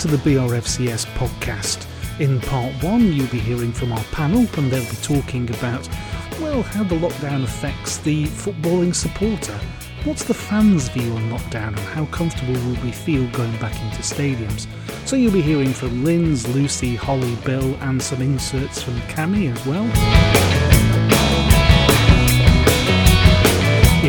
to the BRFCS podcast. In part one, you'll be hearing from our panel, and they'll be talking about, well, how the lockdown affects the footballing supporter. What's the fans' view on lockdown, and how comfortable will we feel going back into stadiums? So you'll be hearing from Linz, Lucy, Holly, Bill, and some inserts from Cami as well.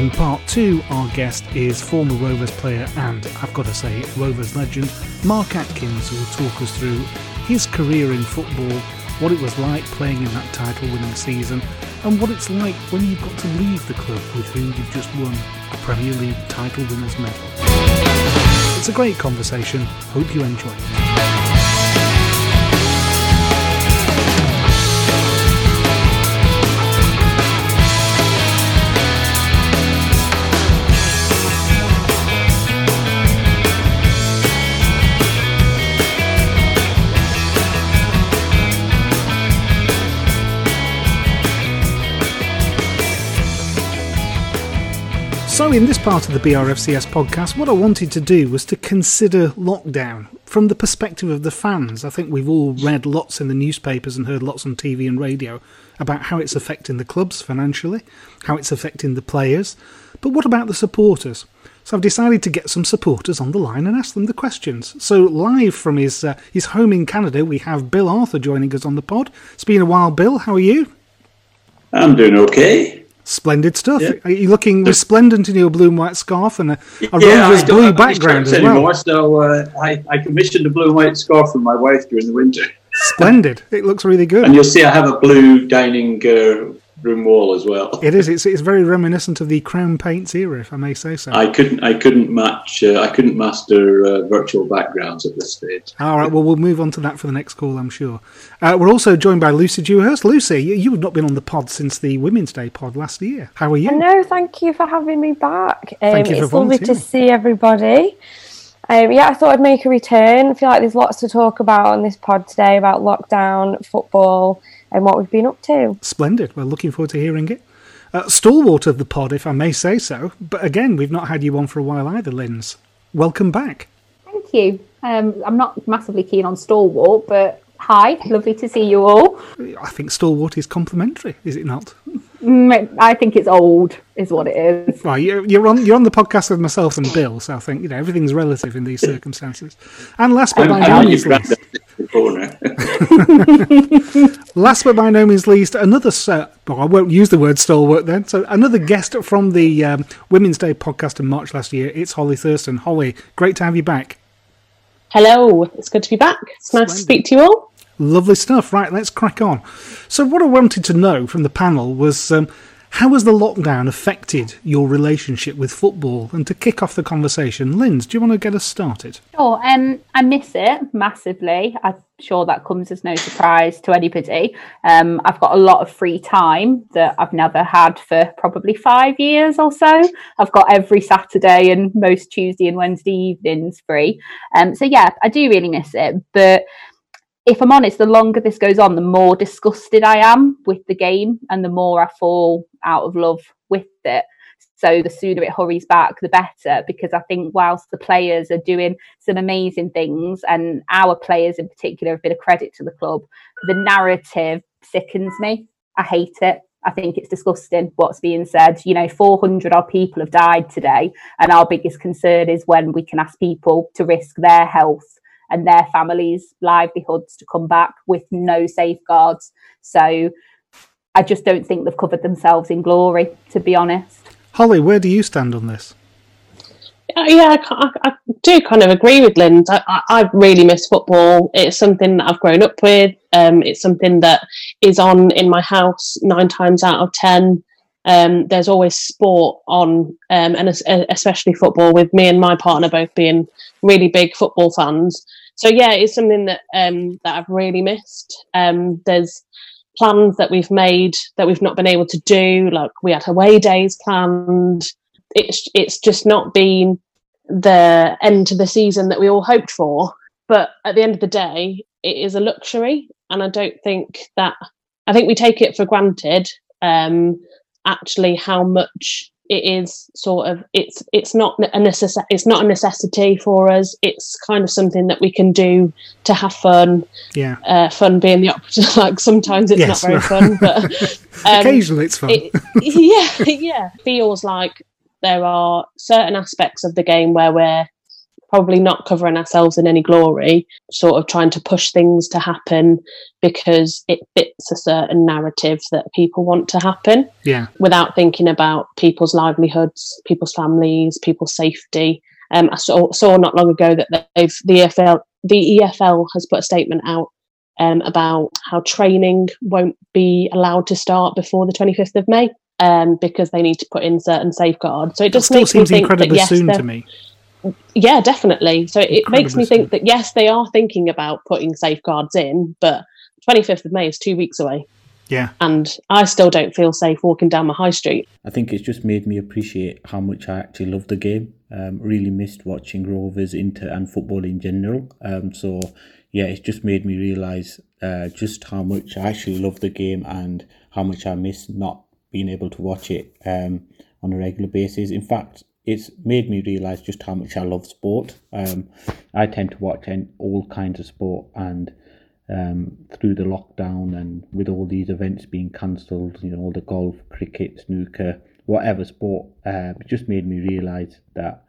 In part two, our guest is former Rovers player and, I've got to say, Rovers legend Mark Atkins, who will talk us through his career in football, what it was like playing in that title winning season, and what it's like when you've got to leave the club with whom you've just won a Premier League title winners medal. It's a great conversation. Hope you enjoy it. So, in this part of the BRFCS podcast, what I wanted to do was to consider lockdown from the perspective of the fans. I think we've all read lots in the newspapers and heard lots on TV and radio about how it's affecting the clubs financially, how it's affecting the players. But what about the supporters? So I've decided to get some supporters on the line and ask them the questions. So live from his uh, his home in Canada, we have Bill Arthur joining us on the pod. It's been a while, Bill. How are you? I'm doing okay. Splendid stuff. Yeah. Are you looking resplendent in your blue and white scarf and a, a yeah, Rovers blue background as well? Anymore, so uh, I, I commissioned a blue and white scarf from my wife during the winter. Splendid. It looks really good. And you'll see I have a blue dining uh, room wall as well. It is. It's, it's very reminiscent of the Crown Paints era, if I may say so. I couldn't. I couldn't match. Uh, I couldn't master uh, virtual backgrounds at this stage. All right. Well, we'll move on to that for the next call, I'm sure. Uh, we're also joined by Lucy Dewhurst. Lucy, you, you have not been on the pod since the Women's Day pod last year. How are you? No, thank you for having me back. Um, thank you for it's lovely to see everybody. Um, yeah, I thought I'd make a return. I feel like there's lots to talk about on this pod today about lockdown, football, and what we've been up to. Splendid. Well, looking forward to hearing it. Uh, stalwart of the pod, if I may say so. But again, we've not had you on for a while either, Linz. Welcome back. Thank you. Um, I'm not massively keen on stalwart, but hi, lovely to see you all. I think stalwart is complimentary, is it not? Mm, I think it's old, is what it is. Right, you're, you're on you're on the podcast with myself and Bill, so I think you know everything's relative in these circumstances. And last but by no means least, last but by no means least, another. Uh, well, I won't use the word stalwart then. So another guest from the um, Women's Day podcast in March last year. It's Holly Thurston. Holly, great to have you back. Hello, it's good to be back. It's Splendid. nice to speak to you all. Lovely stuff. Right, let's crack on. So, what I wanted to know from the panel was um, how has the lockdown affected your relationship with football? And to kick off the conversation, Linz, do you want to get us started? Sure. Um, I miss it massively. I'm sure that comes as no surprise to anybody. Um, I've got a lot of free time that I've never had for probably five years or so. I've got every Saturday and most Tuesday and Wednesday evenings free. Um, so yeah, I do really miss it, but if I'm honest, the longer this goes on, the more disgusted I am with the game and the more I fall out of love with it. So the sooner it hurries back, the better, because I think whilst the players are doing some amazing things, and our players in particular have been a credit to the club, the narrative sickens me. I hate it. I think it's disgusting what's being said. You know, 400 odd people have died today, and our biggest concern is when we can ask people to risk their health and their families' livelihoods to come back with no safeguards. So I just don't think they've covered themselves in glory, to be honest. Holly, where do you stand on this? Uh, yeah, I, I, do kind of agree with Linz. I, I, really miss football. It's something that I've grown up with. Um, it's something that is on in my house nine times out of ten. Um, there's always sport on, um, and especially football. With me and my partner both being really big football fans, so yeah, it's something that um, that I've really missed. Um, there's plans that we've made that we've not been able to do. Like we had away days planned. It's it's just not been the end to the season that we all hoped for. But at the end of the day, it is a luxury, and I don't think that I think we take it for granted. Um, actually, how much it is sort of it's it's not a necess- it's not a necessity for us. It's kind of something that we can do to have fun. Yeah, uh, fun being the opposite. like sometimes it's yes, not very fun, but um, occasionally it's fun. It, yeah, yeah, feels like there are certain aspects of the game where we're probably not covering ourselves in any glory, sort of trying to push things to happen because it fits a certain narrative that people want to happen. Yeah. Without thinking about people's livelihoods, people's families, people's safety. Um, I saw, saw not long ago that they've the EFL the EFL has put a statement out um, about how training won't be allowed to start before the 25th of May um, because they need to put in certain safeguards. So it just makes me think that yes, soon to me. Yeah, definitely. So it makes me think that yes, they are thinking about putting safeguards in, but 25th of May is two weeks away. Yeah. And I still don't feel safe walking down my high street. I think it's just made me appreciate how much I actually love the game. Um, really missed watching Rovers, Inter, and football in general. Um, so, yeah, it's just made me realise uh, just how much I actually love the game and how much I miss not being able to watch it um, on a regular basis. In fact, it's made me realize just how much I love sport. Um, I tend to watch all kinds of sport, and um, through the lockdown and with all these events being cancelled, you know, all the golf, cricket, snooker, whatever sport, uh, it just made me realize that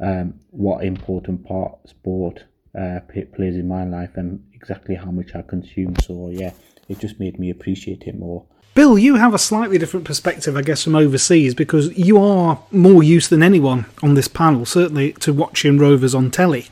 um, what important part sport uh, plays in my life and exactly how much I consume. So yeah, it just made me appreciate it more. Bill, you have a slightly different perspective, I guess, from overseas because you are more used than anyone on this panel, certainly to watching Rovers on telly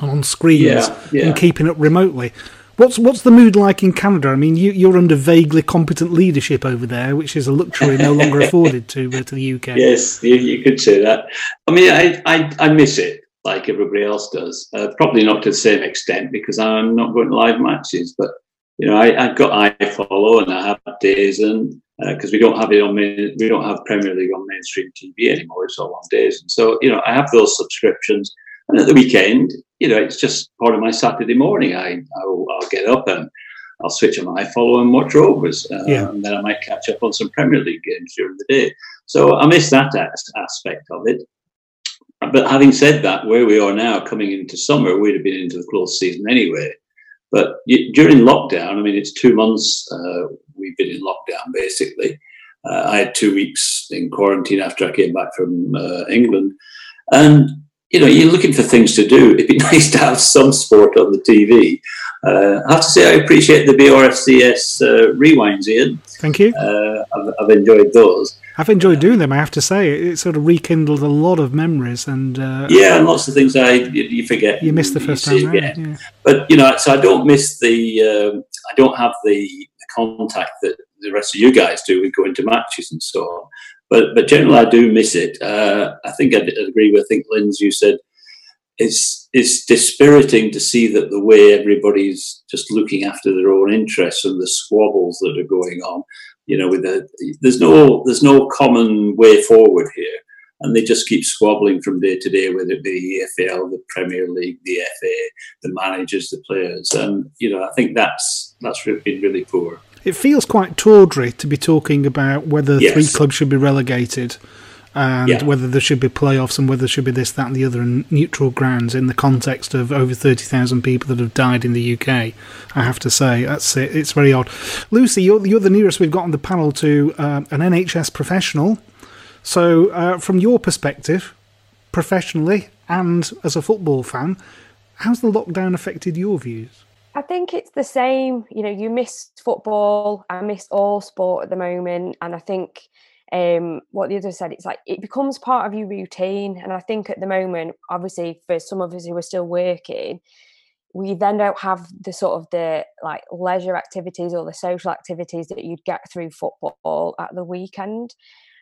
and on screens yeah, yeah. and keeping up remotely. What's what's the mood like in Canada? I mean, you, are under vaguely competent leadership over there, which is a luxury no longer afforded to uh, to the UK. Yes, you, you, could say that. I mean, I, I, I miss it like everybody else does. Uh, probably not to the same extent because I'm not going to live matches, but you know, I, have got iFollow and I have DAZN because uh, we don't have it on main, we don't have Premier League on mainstream TV anymore. It's all on DAZN. So you know, I have those subscriptions, and at the weekend, you know, it's just part of my Saturday morning. I I'll, I'll get up and I'll switch on iFollow and watch Rovers, uh, yeah. and then I might catch up on some Premier League games during the day. So I miss that aspect of it. But having said that, where we are now, coming into summer, we'd have been into the close season anyway. But during lockdown, I mean, it's two months uh, we've been in lockdown basically. Uh, I had two weeks in quarantine after I came back from uh, England. And, you know, you're looking for things to do. It'd be nice to have some sport on the TV. Uh, I have to say, I appreciate the BRFCS uh, rewinds, Ian. Thank you. Uh, I've, I've enjoyed those. I've enjoyed doing them. I have to say, it sort of rekindled a lot of memories and uh, yeah, and lots of things I you, you forget. You miss the first time, yeah. But you know, so I don't miss the. Um, I don't have the contact that the rest of you guys do with going to matches and so on. But but generally, I do miss it. Uh, I think I agree with. I think Linz, you said it's it's dispiriting to see that the way everybody's just looking after their own interests and the squabbles that are going on you know, with the, there's no there's no common way forward here, and they just keep squabbling from day to day, whether it be the EFL, the Premier League, the FA, the managers, the players, and you know, I think that's that's been really poor. It feels quite tawdry to be talking about whether yes. three clubs should be relegated and yeah. whether there should be playoffs and whether there should be this, that, and the other in neutral grounds in the context of over 30,000 people that have died in the UK. I have to say, that's it. It's very odd. Lucy, you're, you're the nearest we've got on the panel to uh, an NHS professional. So, uh, from your perspective, professionally and as a football fan, how's the lockdown affected your views? I think it's the same. You know, you miss football. I miss all sport at the moment, and I think um, what the other said, it's like it becomes part of your routine. And I think at the moment, obviously, for some of us who are still working, we then don't have the sort of the like leisure activities or the social activities that you'd get through football at the weekend.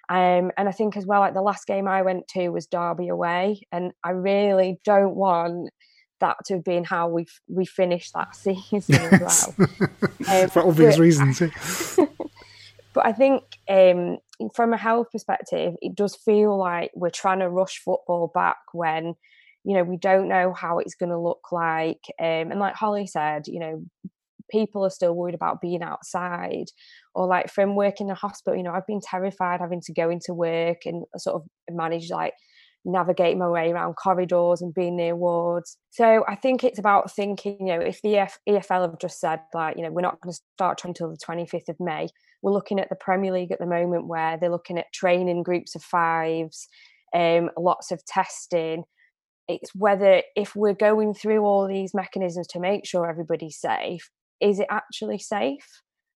Um, and I think as well, like the last game I went to was Derby away, and I really don't want that to have been how we we finished that season as well. um, For obvious but, reasons. but I think um, from a health perspective, it does feel like we're trying to rush football back when, you know, we don't know how it's going to look like. Um, and like Holly said, you know, people are still worried about being outside or like from working in a hospital you know i've been terrified having to go into work and sort of manage like navigate my way around corridors and being near wards. So I think it's about thinking, you know, if the EF- EFL have just said, like, you know, we're not going to start until the 25th of May, we're looking at the Premier League at the moment where they're looking at training groups of fives, um, lots of testing. It's whether if we're going through all these mechanisms to make sure everybody's safe, is it actually safe?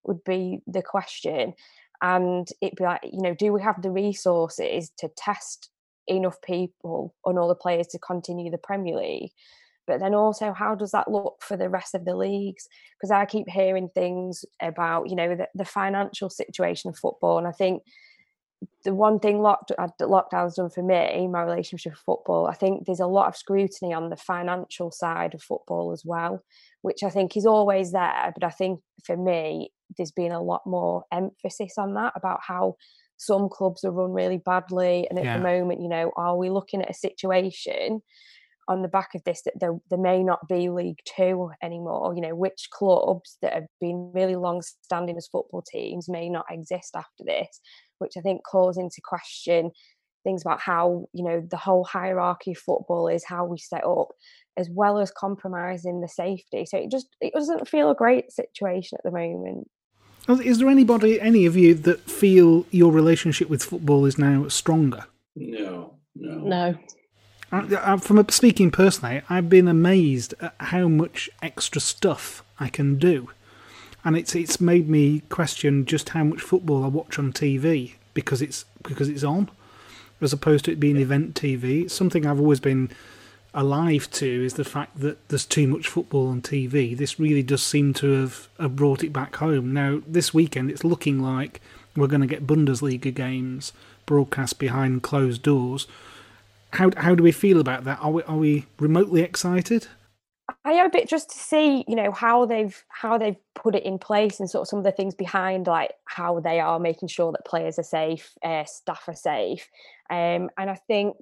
Would be the question. And it'd be like, you know, do we have the resources to test enough people and all the players to continue the Premier League. But then also, how does that look for the rest of the leagues? Because I keep hearing things about, you know, the, the financial situation of football. And I think the one thing locked, uh, lockdown's done for me, my relationship with football, I think there's a lot of scrutiny on the financial side of football as well, which I think is always there. But I think for me, there's been a lot more emphasis on that about how some clubs are run really badly and at yeah. the moment you know are we looking at a situation on the back of this that there, there may not be league two anymore? You know which clubs that have been really long standing as football teams may not exist after this? Which i think calls into question things about how you know the whole hierarchy of football is how we set up as well as compromising the safety. So it just it doesn't feel a great situation at the moment is there anybody, any of you, that feel your relationship with football is now stronger? No, no, no. I, from a, speaking personally, I've been amazed at how much extra stuff I can do, and it's it's made me question just how much football I watch on TV because it's because it's on, as opposed to it being event TV. It's something I've always been alive to is the fact that there's too much football on TV. This really does seem to have, have brought it back home. Now, this weekend, it's looking like we're going to get Bundesliga games broadcast behind closed doors. How how do we feel about that? Are we are we remotely excited? I am a bit just to see, you know, how they've how they've put it in place and sort of some of the things behind, like how they are making sure that players are safe, uh, staff are safe, um, and I think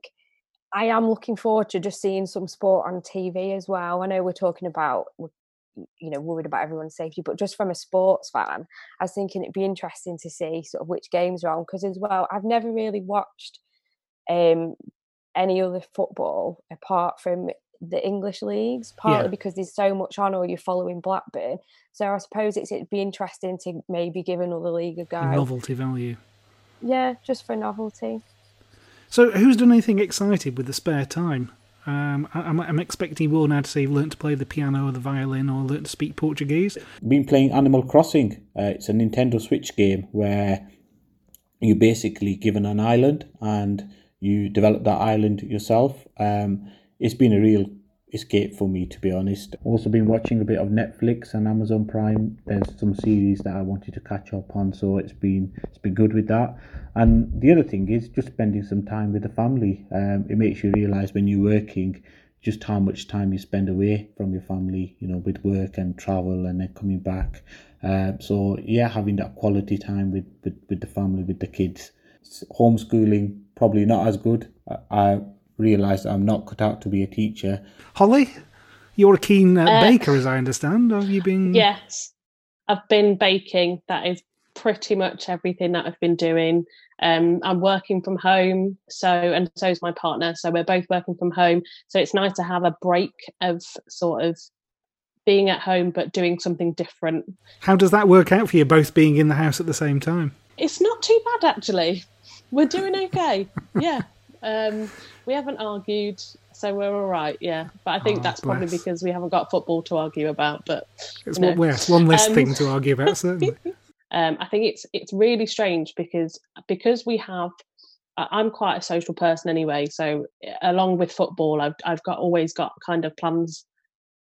I am looking forward to just seeing some sport on TV as well. I know we're talking about, you know, worried about everyone's safety, but just from a sports fan, I was thinking it'd be interesting to see sort of which games are on because as well, I've never really watched um, any other football apart from the English leagues, partly yeah. because there's so much on, or you're following Blackburn. So I suppose it's it'd be interesting to maybe give another league a go. Novelty value. Yeah, just for novelty. So, who's done anything excited with the spare time? Um, I, am expecting will now to say learn to play the piano or the violin or learn to speak Portuguese. Been playing Animal Crossing. Uh, it's a Nintendo Switch game where you're basically given an island and you develop that island yourself. Um, it's been a real escape for me to be honest. Also been watching a bit of Netflix and Amazon Prime. There's some series that I wanted to catch up on, so it's been it's been good with that. And the other thing is just spending some time with the family. Um, it makes you realise when you're working just how much time you spend away from your family, you know, with work and travel and then coming back. Uh, so yeah, having that quality time with, with, with the family, with the kids. Homeschooling probably not as good. I, I realised that I'm not cut out to be a teacher. Holly, you're a keen uh, uh, baker, as I understand. Have you been? Yes, I've been baking. That is pretty much everything that I've been doing. Um, I'm working from home, so and so is my partner. So we're both working from home. So it's nice to have a break of sort of being at home but doing something different. How does that work out for you, both being in the house at the same time? It's not too bad actually. We're doing okay. yeah. Um, we haven't argued, so we're all right. Yeah, but I think oh, that's bless. probably because we haven't got football to argue about. But it's one, yes, one less um, thing to argue about. Certainly. um, I think it's it's really strange because because we have. I'm quite a social person anyway, so along with football, I've I've got always got kind of plans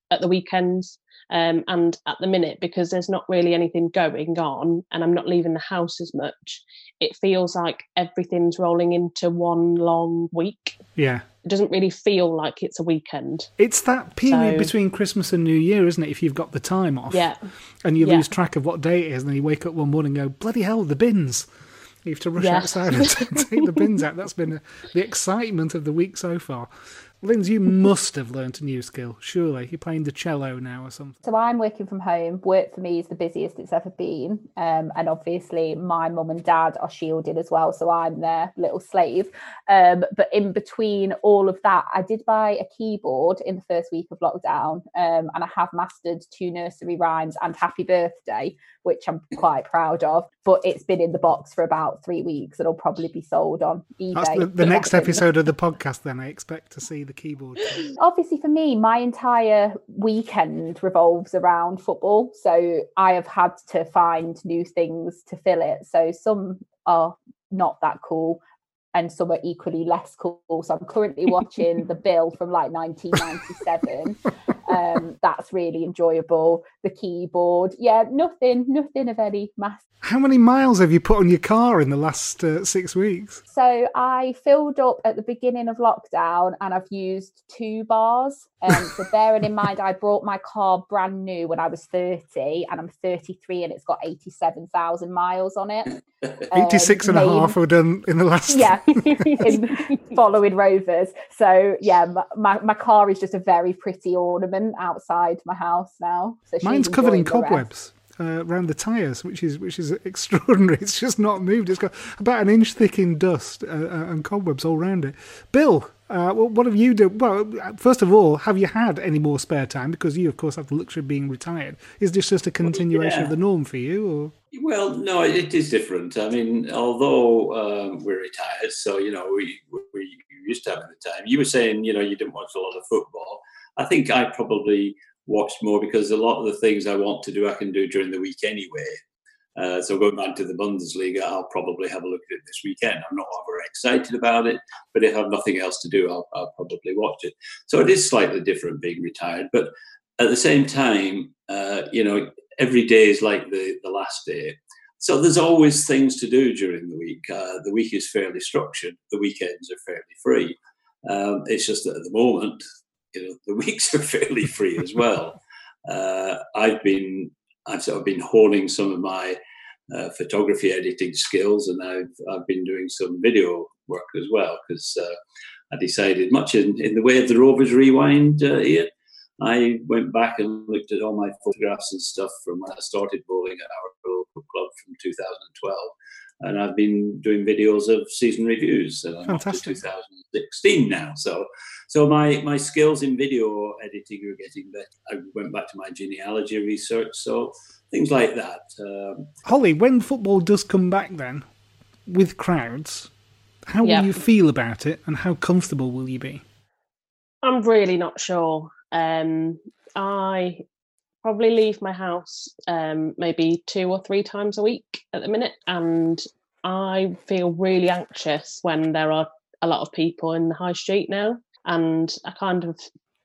at the weekends um, and at the minute, because there's not really anything going on and I'm not leaving the house as much, it feels like everything's rolling into one long week. Yeah. It doesn't really feel like it's a weekend. It's that period so, between Christmas and New Year, isn't it? If you've got the time off. Yeah. And you yeah. lose track of what day it is, and then you wake up one morning and go, bloody hell, the bins. You have to rush outside and take the bins out. That's been a, the excitement of the week so far. Lindsay, you must have learnt a new skill, surely. You're playing the cello now or something. So I'm working from home. Work for me is the busiest it's ever been. Um, and obviously, my mum and dad are shielded as well. So I'm their little slave. Um, but in between all of that, I did buy a keyboard in the first week of lockdown. Um, and I have mastered two nursery rhymes and happy birthday, which I'm quite proud of. But it's been in the box for about three weeks. It'll probably be sold on eBay. That's the, the next episode of the podcast, then I expect to see the keyboard. Obviously, for me, my entire weekend revolves around football. So I have had to find new things to fill it. So some are not that cool and some are equally less cool. So I'm currently watching The Bill from like 1997. Um, that's really enjoyable. The keyboard, yeah, nothing, nothing of any mass. How many miles have you put on your car in the last uh, six weeks? So I filled up at the beginning of lockdown, and I've used two bars. Um, so bearing in mind, I brought my car brand new when I was 30, and I'm 33, and it's got 87,000 miles on it. 86 um, and a half were done in the last. Yeah, following Rovers. So yeah, my, my car is just a very pretty ornament outside my house now. So Mine's covered in cobwebs. Uh, around the tyres, which is which is extraordinary. It's just not moved. It's got about an inch thick in dust uh, uh and cobwebs all around it. Bill, uh, what have you done? Well, first of all, have you had any more spare time? Because you, of course, have the luxury of being retired. Is this just a continuation yeah. of the norm for you? Or? Well, no, it is different. I mean, although um, we're retired, so you know, we we used to having the time. You were saying, you know, you didn't watch a lot of football. I think I probably watched more because a lot of the things I want to do, I can do during the week anyway. Uh, so going back to the Bundesliga, I'll probably have a look at it this weekend. I'm not over excited about it, but if I have nothing else to do, I'll, I'll, probably watch it. So it is slightly different being retired, but at the same time, uh, you know, every day is like the, the last day. So there's always things to do during the week. Uh, the week is fairly structured. The weekends are fairly free. Um, it's just that at the moment, you know, the weeks are fairly free as well. Uh, I've been I've sort of been honing some of my uh, photography editing skills, and I've I've been doing some video work as well because uh, I decided, much in, in the way of the Rovers Rewind, uh, Ian, I went back and looked at all my photographs and stuff from when I started bowling at our local club from 2012, and I've been doing videos of season reviews. And I'm Fantastic. 2016 now, so so my my skills in video editing are getting better. I went back to my genealogy research, so things like that. Um, Holly, when football does come back, then with crowds, how will you feel about it, and how comfortable will you be? I'm really not sure. Um, I probably leave my house um, maybe two or three times a week at the minute, and I feel really anxious when there are a lot of people in the high street now, and I kind of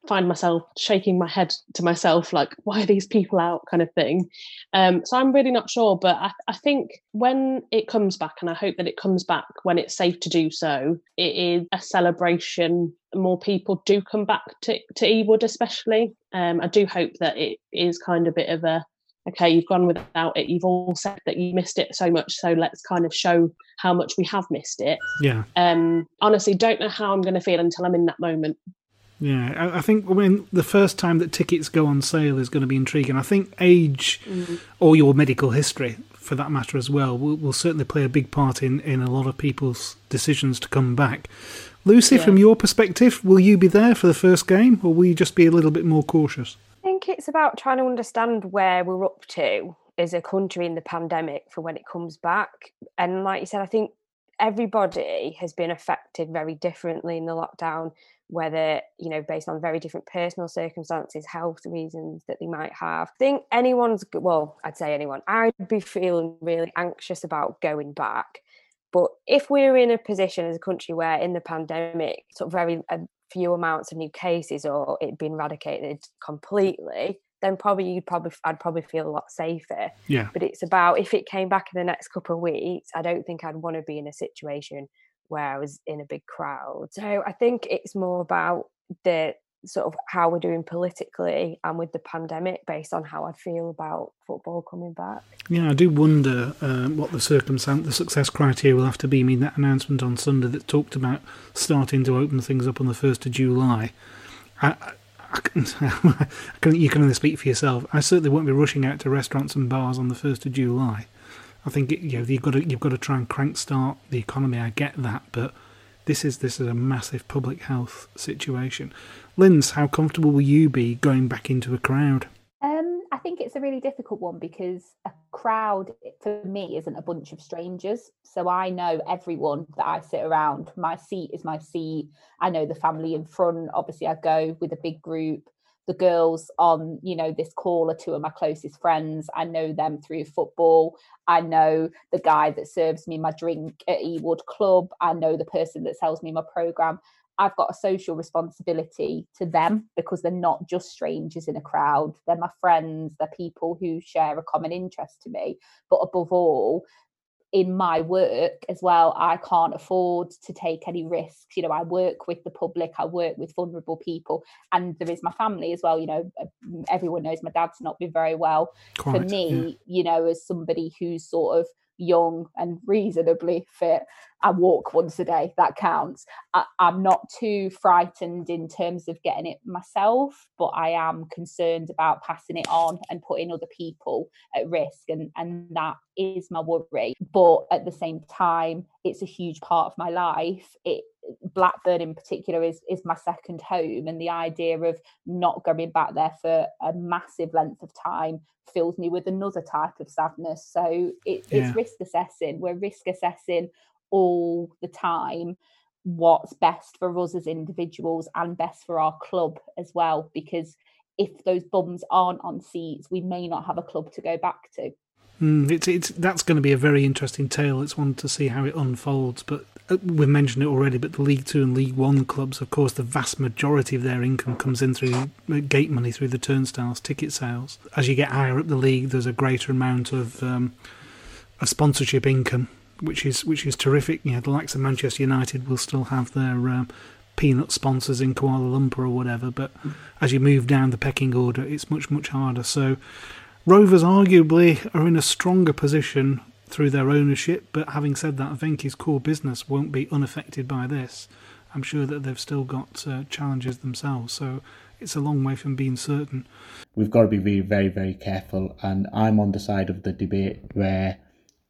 find myself shaking my head to myself like why are these people out? kind of thing. Um, so i'm really not sure but I, I, think when it comes back and i hope that it comes back when it's safe to do so it is a celebration. More people do come back to, to ewood especially. Um, i do hope that it is kind of a bit of a okay you've gone without it you've all said that you missed it so much so let's kind of show how much we have missed it yeah um honestly don't know how i'm going to feel until i'm in that moment yeah, I think when the first time that tickets go on sale is going to be intriguing. I think age mm-hmm. or your medical history, for that matter as well, will, will, certainly play a big part in, in a lot of people's decisions to come back. Lucy, yeah. from your perspective, will you be there for the first game or will you just be a little bit more cautious? Think it's about trying to understand where we're up to as a country in the pandemic for when it comes back. And like you said, I think everybody has been affected very differently in the lockdown whether you know based on very different personal circumstances health reasons that they might have i think anyone's well i'd say anyone i'd be feeling really anxious about going back but if we're in a position as a country where in the pandemic sort of very a few amounts of new cases or it been eradicated mm. completely then probably you'd probably I'd probably feel a lot safer. Yeah. But it's about if it came back in the next couple of weeks, I don't think I'd want to be in a situation where I was in a big crowd. So I think it's more about the sort of how we're doing politically and with the pandemic based on how I feel about football coming back. Yeah, I do wonder um, what the circumstance, the success criteria will have to be. I mean, that announcement on Sunday that talked about starting to open things up on the 1st of July. I, I I can, you can only speak for yourself. I certainly won't be rushing out to restaurants and bars on the 1st of July. I think it, you know, you've got to you've got to try and crank start the economy. I get that, but this is this is a massive public health situation. Linz, how comfortable will you be going back into a crowd? Um, I think it's a really difficult one because a crowd for me isn't a bunch of strangers. So I know everyone that I sit around. My seat is my seat. I know the family in front. Obviously, I go with a big group the girls on you know this call are two of my closest friends i know them through football i know the guy that serves me my drink at ewood club i know the person that sells me my program i've got a social responsibility to them because they're not just strangers in a crowd they're my friends they're people who share a common interest to me but above all in my work as well, I can't afford to take any risks. You know, I work with the public, I work with vulnerable people, and there is my family as well. You know, uh, everyone knows my dad's not been very well. Quite, For me, yeah. you know, as somebody who's sort of young and reasonably fit, I walk once a day. That counts. I, am not too frightened in terms of getting it myself, but I am concerned about passing it on and putting other people at risk, and and that is my worry. But at the same time, it's a huge part of my life. It Blackburn in particular is is my second home, and the idea of not going back there for a massive length of time fills me with another type of sadness. So it, yeah. it's risk assessing. We're risk assessing all the time what's best for us as individuals and best for our club as well because if those bums aren't on seats we may not have a club to go back to Mm, it's it's that's going to be a very interesting tale. It's one to see how it unfolds. But uh, we've mentioned it already. But the League Two and League One clubs, of course, the vast majority of their income comes in through uh, gate money, through the turnstiles, ticket sales. As you get higher up the league, there's a greater amount of um, of sponsorship income, which is which is terrific. You know, the likes of Manchester United will still have their um, peanut sponsors in Kuala Lumpur or whatever. But as you move down the pecking order, it's much much harder. So Rovers arguably are in a stronger position through their ownership, but having said that, Venky's core business won't be unaffected by this. I'm sure that they've still got uh, challenges themselves, so it's a long way from being certain. We've got to be very, very, very careful, and I'm on the side of the debate where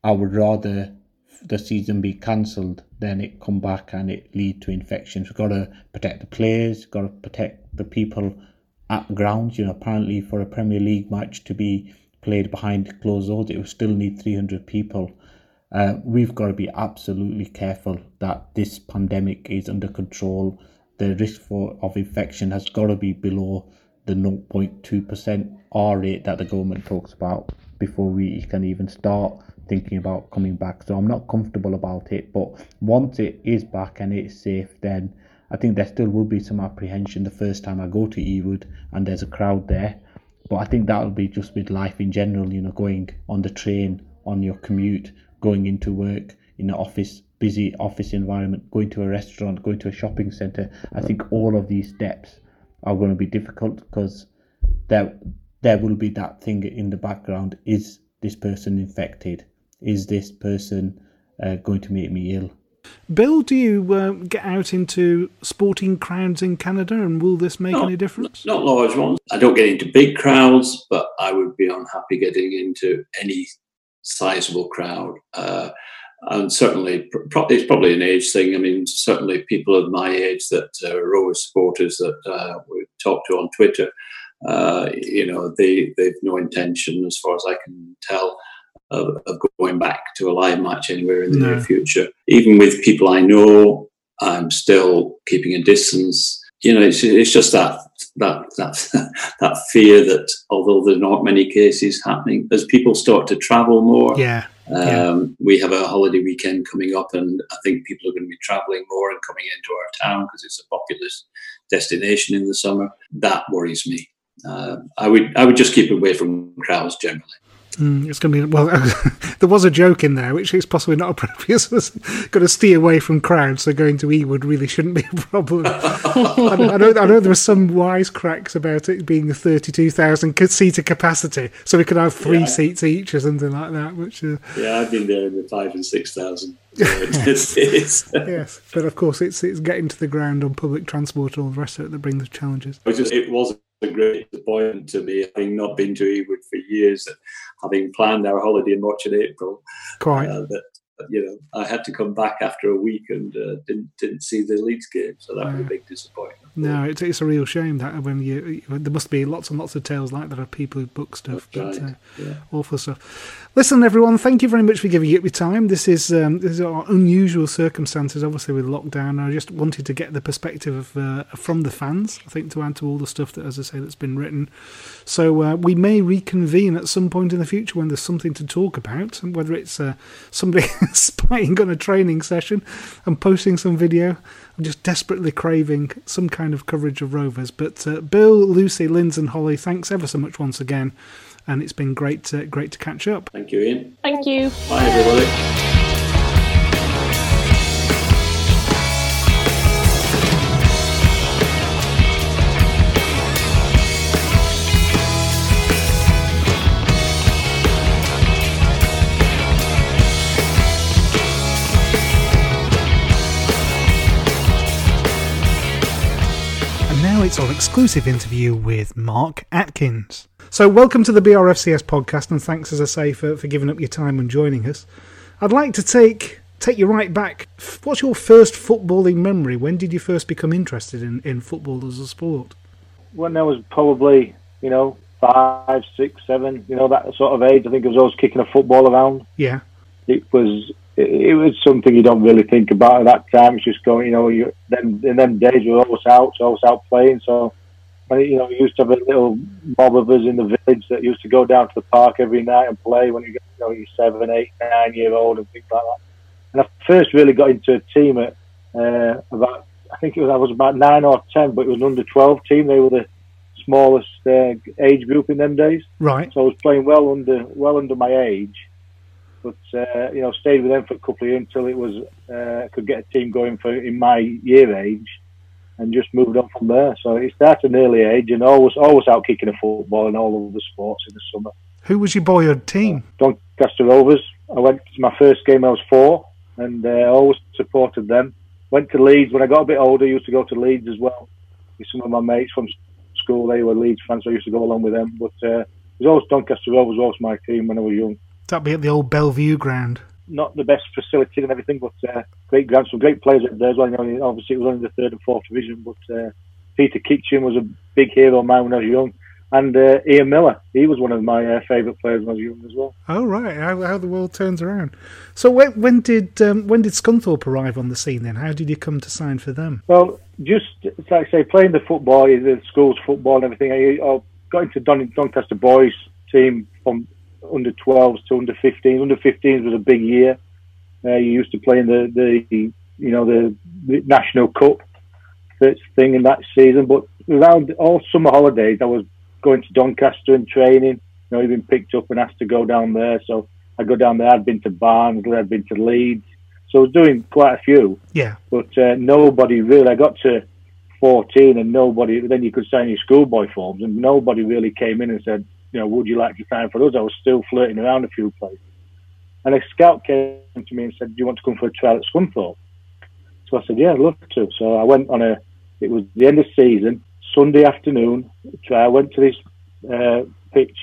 I would rather the season be cancelled than it come back and it lead to infections. We've got to protect the players, got to protect the people at grounds. You know, apparently for a Premier League match to be played behind closed doors, it will still need 300 people. Uh, we've got to be absolutely careful that this pandemic is under control. The risk for of infection has got to be below the 0.2% R rate that the government talks about before we can even start thinking about coming back. So I'm not comfortable about it. But once it is back and it's safe, then I think there still will be some apprehension the first time I go to Ewood and there's a crowd there. But I think that'll be just with life in general, you know, going on the train, on your commute, going into work, in an office, busy office environment, going to a restaurant, going to a shopping centre. I think all of these steps are going to be difficult because there there will be that thing in the background. Is this person infected? Is this person uh, going to make me ill? Bill, do you uh, get out into sporting crowds in Canada, and will this make not, any difference? Not large ones. I don't get into big crowds, but I would be unhappy getting into any sizable crowd. Uh, and certainly, it's probably an age thing. I mean, certainly people of my age that uh, are always supporters that uh, we talk to on Twitter, uh, you know, they, they've no intention, as far as I can tell, of, of going back to a live match anywhere in the no. near future. Even with people I know, I'm still keeping a distance. You know, it's, it's just that that that that fear that although there are not many cases happening, as people start to travel more, yeah, um, yeah. we have a holiday weekend coming up, and I think people are going to be traveling more and coming into our town because it's a populous destination in the summer. That worries me. Uh, I would I would just keep away from crowds generally. Mm, it's going to be well. there was a joke in there, which is possibly not appropriate. So it's going to steer away from crowds. So going to Ewood really shouldn't be a problem. I, I, know, I know there are some wisecracks about it being a thirty-two thousand seater capacity, so we could have three yeah. seats each or something like that. Which uh, yeah, I've been there in the five and six thousand. yes, but of course it's it's getting to the ground on public transport and all the rest of it that brings the challenges. It was a great disappointment to me, having not been to Ewood for years, having planned our holiday in March and April. Quite. Uh, that you know, I had to come back after a week and uh, didn't didn't see the Leeds game, so that was a big disappointment. No, it's, it's a real shame that when you there must be lots and lots of tales like that of people who book stuff, That's but right. uh, yeah. awful stuff. Listen, everyone, thank you very much for giving up your time. This is um, this unusual circumstances, obviously with lockdown. I just wanted to get the perspective of, uh, from the fans. I think to add to all the stuff that, as I say, that's been written. So uh, we may reconvene at some point in the future when there's something to talk about, whether it's uh, somebody spying on a training session and posting some video. I'm just desperately craving some kind of coverage of Rovers. But uh, Bill, Lucy, Linz, and Holly, thanks ever so much once again, and it's been great, to, great to catch up. Thank you, Ian. Thank you. Bye, everybody. And now it's our exclusive interview with Mark Atkins. So, welcome to the BRFCS podcast, and thanks, as I say, for, for giving up your time and joining us. I'd like to take take you right back. What's your first footballing memory? When did you first become interested in, in football as a sport? When I was probably, you know, five, six, seven, you know, that sort of age. I think I was always kicking a football around. Yeah. It was it, was something you don't really think about at that time. It's just going, you know, you then in them days we were always out, so always out playing. So, you know, we used to have a little mob of us in the village that used to go down to the park every night and play when you, get, you know, you're seven, eight, nine year old and things like that. And I first really got into a team at uh, about, I think it was I was about nine or ten, but it was an under twelve team. They were the smallest uh, age group in them days. Right. So I was playing well under well under my age but uh, you know, stayed with them for a couple of years until it was uh, could get a team going for in my year age, and just moved on from there. So it started at an early age, and always always out kicking a football and all of the sports in the summer. Who was your boyhood team? Doncaster Rovers. I went to my first game. I was four, and uh, always supported them. Went to Leeds when I got a bit older. Used to go to Leeds as well with some of my mates from school. They were Leeds fans, so I used to go along with them. But uh, it was always Doncaster Rovers was my team when I was young. That'd be at the old Belle Vue ground. Not the best facility and everything, but uh, great ground. Some great players up there as well. You know, obviously, it was only the third and fourth division, but uh, Peter Kitchen was a big hero of mine when I was young. And uh, Ian Miller, he was one of my uh, favourite players when I was young as well. Oh right, how, how the world turns around. So when, when did um, when did Scunthorpe arrive on the scene? Then how did you come to sign for them? Well, just like I say, playing the football, the school's football and everything. I, I got into Don, Doncaster boys team from under 12s to under 15s. Under 15s was a big year. Uh, you used to play in the, the you know the, the national cup first thing in that season. But around all summer holidays, I was going to Doncaster and training. You know, been picked up and asked to go down there. So I go down there. I'd been to Barnsley. I'd been to Leeds. So I was doing quite a few. Yeah. But uh, nobody really. I got to 14 and nobody. Then you could sign your schoolboy forms, and nobody really came in and said, you know, would you like to sign for us? I was still flirting around a few places. And a scout came to me and said, do you want to come for a trial at Scunthorpe? So I said, yeah, I'd love to. So I went on a, it was the end of season, Sunday afternoon. I went to this uh, pitch,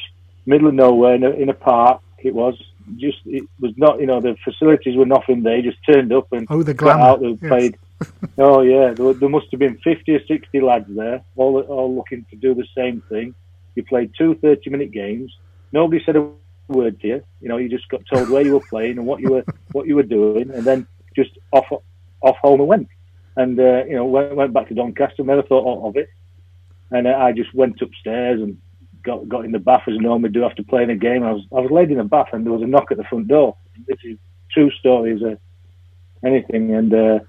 middle of nowhere in a, in a park. It was just, it was not, you know, the facilities were nothing there. Just turned up and oh, the glamour. out and yes. played. oh, yeah. There, there, must have been 50 or 60 lads there, all, all looking to do the same thing. You played two 30 minute games. Nobody said a word to you. You know, you just got told where you were playing and what you were what you were doing, and then just off off home and went. And uh, you know, went, went back to Doncaster. Never thought of it. And uh, I just went upstairs and got got in the bath as I normally do after playing a game. I was I was laid in the bath and there was a knock at the front door. This is true story as a anything. And uh,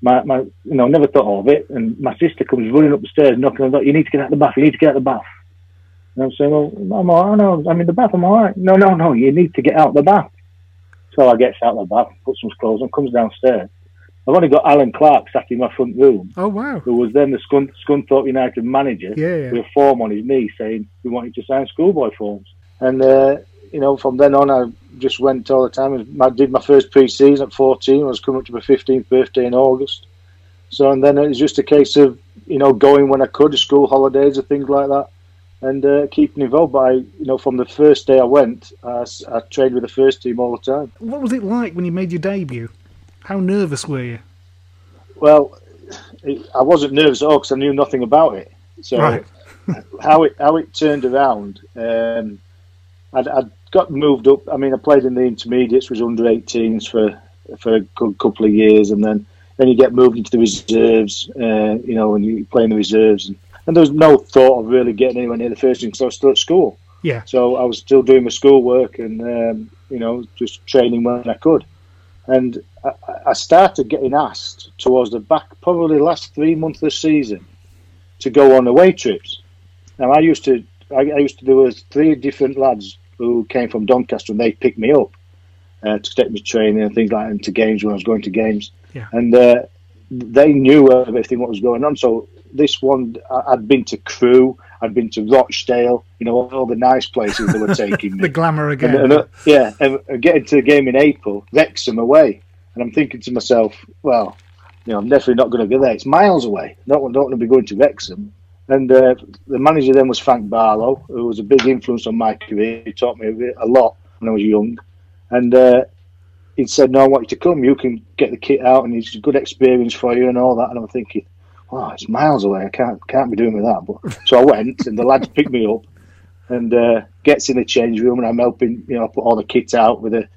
my, my, you know, never thought of it. And my sister comes running upstairs knocking on the door. You need to get out of the bath. You need to get out of the bath. And I'm saying, well, I'm all right. No, I'm in the bath. I'm all right. No, no, no. You need to get out the bath. So I gets out the bath, puts some clothes on, comes downstairs. I've only got Allan Clarke sat in my front room. Oh wow! Who was then the Scun- Scunthorpe United manager yeah, yeah. with a form on his knee saying we want you to sign schoolboy forms. And uh, you know, from then on, I just went all the time. I did my first pre-season at 14. I was coming up to my 15th birthday in August. So and then it was just a case of you know going when I could, school holidays or things like that, and uh, keeping involved. But I, you know, from the first day I went, I, I trained with the first team all the time. What was it like when you made your debut? How nervous were you? Well, I wasn't nervous at all because I knew nothing about it. So right. how it how it turned around, um, I'd, I'd, got moved up. I mean, I played in the intermediates, was under 18s for for a good couple of years, and then then you get moved into the reserves. Uh, you know, and you play in the reserves, and, and there was no thought of really getting anywhere near the first team because I was still at school. Yeah. So I was still doing my schoolwork and um, you know just training when I could, and I, I started getting asked towards the back, probably the last three months of the season, to go on away trips. Now I used to, I, I used to. There was three different lads who came from Doncaster, and they picked me up uh, to take me to training and things like that, and to games when I was going to games. Yeah. And uh, they knew everything what was going on. So this one, I'd been to Crewe, I'd been to Rochdale, you know, all the nice places they were taking me. the glamour again. And, and, uh, yeah, and getting to the game in April, Wrexham away. And I'm thinking to myself, well, you know, I'm definitely not going to go there. It's miles away. Not, don't want to be going to Wrexham. And uh, the manager then was Frank Barlow, who was a big influence on my career. He taught me a lot when I was young. And uh, he said, No, I want you to come. You can get the kit out, and it's a good experience for you and all that. And I'm thinking, Wow, it's miles away. I can't can't be doing with that. But so I went, and the lads picked me up, and uh, gets in the change room, and I'm helping, you know, put all the kit out with a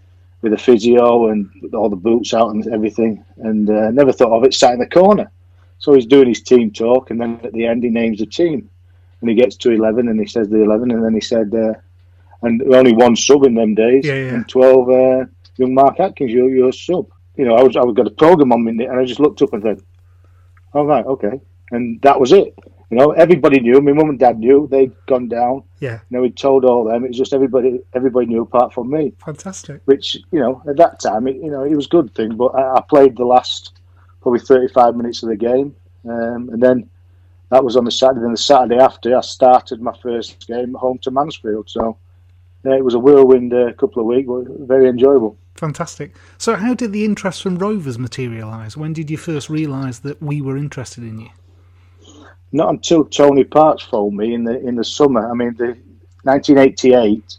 with a physio and all the boots out and everything. And uh, never thought of it. Sat in the corner. So he's doing his team talk, and then at the end he names the team, and he gets to eleven, and he says the eleven, and then he said, uh, and only one sub in them days, yeah, yeah. and twelve uh, young Mark Atkins, you're your sub. You know, I was I was got a program on me, and I just looked up and said, "All right, okay," and that was it. You know, everybody knew. My mum and dad knew. They'd gone down. Yeah. You know, we told all them. It was just everybody. Everybody knew apart from me. Fantastic. Which you know, at that time, it, you know, it was a good thing. But I, I played the last probably 35 minutes of the game. Um, and then that was on the Saturday. Then the Saturday after, I started my first game home to Mansfield. So yeah, it was a whirlwind uh, couple of weeks, very enjoyable. Fantastic. So, how did the interest from Rovers materialise? When did you first realise that we were interested in you? Not until Tony Parkes phoned me in the in the summer. I mean, the 1988.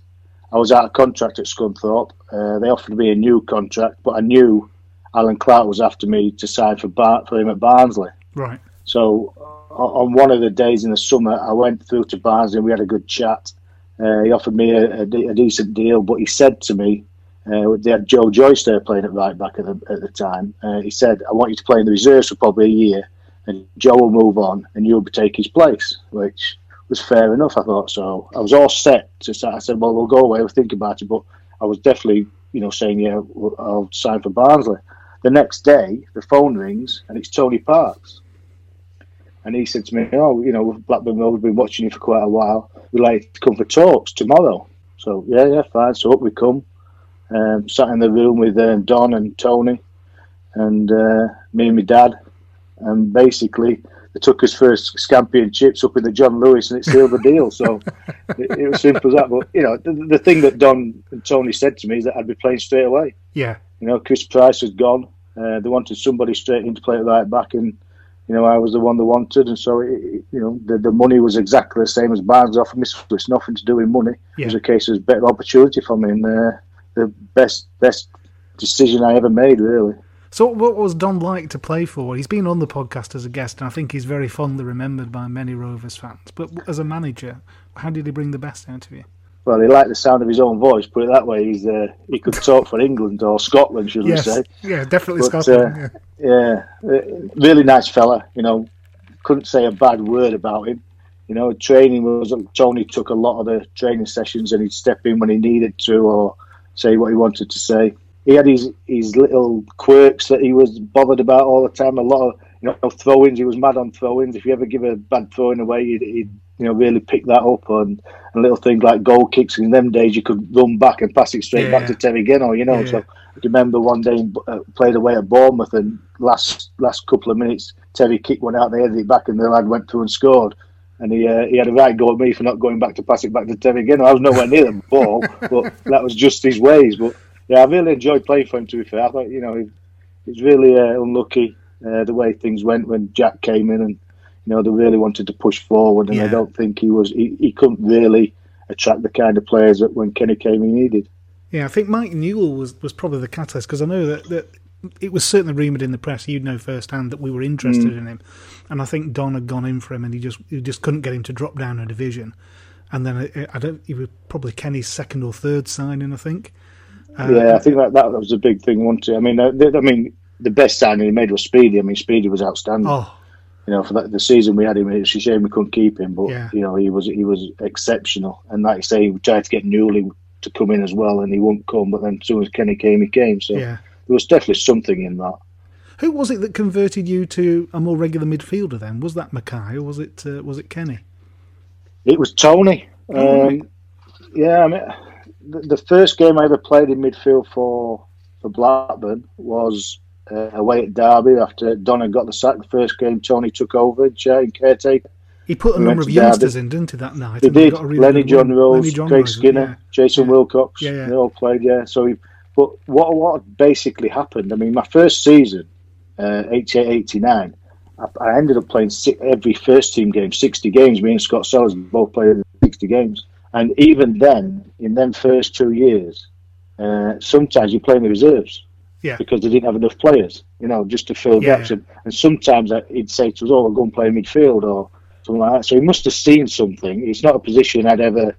I was out of contract at Scunthorpe. Uh, they offered me a new contract, but I knew Allan Clarke was after me to sign for Bar- for him at Barnsley. Right. So on one of the days in the summer, I went through to Barnsley and we had a good chat. Uh, he offered me a, a, a, decent deal, but he said to me, uh, they had Joe Joyce there playing at right back at the, at the time. Uh, he said, I want you to play in the reserves for probably a year, and Joe will move on and you'll take his place, which was fair enough, I thought. So I was all set to start. I said, well, we'll go away, we'll think about it. But I was definitely, you know, saying, yeah, I'll sign for Barnsley. The next day, the phone rings and it's Tony Parkes. And he said to me, "Oh, you know, Blackburn Rovers been watching you for quite a while. We'd like to come for talks tomorrow." So yeah, yeah, fine. So up we come. Um, sat in the room with um, Don and Tony, and uh, me and my dad, and basically they took us first chips up in the John Lewis, and it sealed the deal. So it, it, was simple as that. But you know, the, the thing that Don and Tony said to me is that I'd be playing straight away. Yeah. You know, Chris Price had gone. Uh, they wanted somebody straight in to play right back, and you know, I was the one they wanted, and so it, you know, the, the money was exactly the same as Barnes offered me. So it's nothing to do with money. Yeah. It was a case of better opportunity for me, and uh, the best best decision I ever made, really. So, what was Don like to play for? He's been on the podcast as a guest, and I think he's very fondly remembered by many Rovers fans. But as a manager, how did he bring the best out of you? Well, he liked the sound of his own voice. Put it that way, he's uh, he could talk for England or Scotland, should yes. we say? Yeah, definitely But, Scotland. uh, yeah. Yeah, uh, really nice fella. You know, couldn't say a bad word about him. You know, training was Tony took a lot of the training sessions, and he'd step in when he needed to, or say what he wanted to say. He had his his little quirks that he was bothered about all the time. A lot of you know throw-ins. He was mad on throw-ins. If you ever give a bad throw-in away, he'd, he'd you know, really pick that up and, and little things like goal kicks. In them days, you could run back and pass it straight yeah. back to Terry Gennoe, you know. Yeah. So I remember one day uh, played away at Bournemouth and last last couple of minutes, Terry kicked one out, they headed it back, and the lad went through and scored. And he uh, he had a right go at me for not going back to pass it back to Terry again. I was nowhere near the ball, but that was just his ways. But yeah, I really enjoyed playing for him. To be fair, I thought you know he, he was really uh, unlucky uh, the way things went when Jack came in and you know, they really wanted to push forward, and yeah. I don't think he was. He, he couldn't really attract the kind of players that when Kenny came, he needed. Yeah, I think Mike Newell was, was probably the catalyst because I know that, that it was certainly rumoured in the press. You'd know firsthand that we were interested mm. in him, and I think Don had gone in for him, and he just he just couldn't get him to drop down a division. And then I, I don't. He was probably Kenny's second or third signing, I think. Uh, yeah, I think that that was a big thing, wasn't it? I mean, uh, I mean, the best signing he made was Speedy. I mean, Speedy was outstanding. Oh, you know, for the, the season we had him, it's a shame we couldn't keep him. But yeah. you know, he was he was exceptional. And like you say, we tried to get Newley to come in as well, and he wouldn't come. But then as soon as Kenny came, he came. So yeah. there was definitely something in that. Who was it that converted you to a more regular midfielder? Then was that Mackay or was it uh, was it Kenny? It was Tony. Oh, um, Yeah, I mean, the, the first game I ever played in midfield for for Blackburn was uh, away at Derby after Donna got the sack. The first game, Tony took over, chair and caretaker. He put a we number of youngsters in, didn't he, that night? He did. Really Lenny Johnrose, Lenny John Craig Rose, Skinner, yeah. Jason yeah. Wilcox. Yeah, yeah. They all played, yeah. So, he, but what what basically happened? I mean, my first season, uh, 88, 89, I, I ended up playing six, every first team game, 60 games. Me and Scott Sellers both played 60 games. And even then, in them first two years, uh, sometimes you play in the reserves yeah. because they didn't have enough players, you know, just to fill yeah, gaps. Yeah. And, and, sometimes he'd say to us, "Oh, I'll go and play midfield," or something like that. So he must have seen something. It's not a position I'd ever,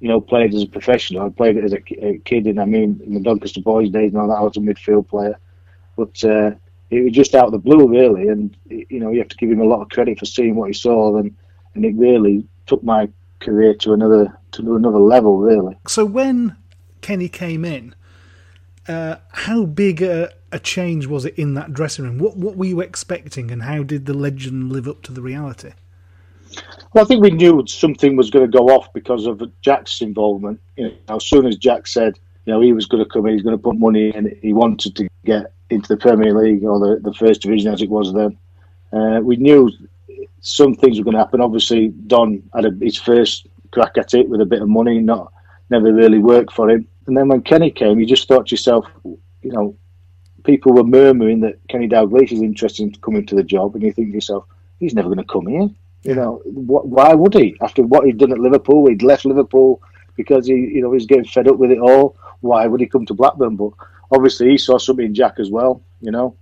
you know, played as a professional. I played it as a, a kid, and I mean, in the Doncaster boys' days and all that, I was a midfield player. But uh, it was just out of the blue, really, and you know, you have to give him a lot of credit for seeing what he saw, and and it really took my career to another to another level, really. So when Kenny came in uh, how big a, a, change was it in that dressing room? What what were you expecting, and how did the legend live up to the reality? Well, I think we knew something was going to go off because of Jack's involvement. You know, as soon as Jack said, you know, he was going to come in, he's going to put money in, he wanted to get into the Premier League or the, the first division as it was then. Uh, we knew some things were going to happen. Obviously, Don had a, his first crack at it with a bit of money, not never really worked for him. And then when Kenny came, you just thought to yourself, you know, people were murmuring that Kenny Dalglish is interested in coming to the job, and you think to yourself, he's never going to come here. You know, wh- why would he? After what he'd done at Liverpool, he'd left Liverpool because he, you know, he's getting fed up with it all. Why would he come to Blackburn? But obviously, he saw something in Jack as well. You know,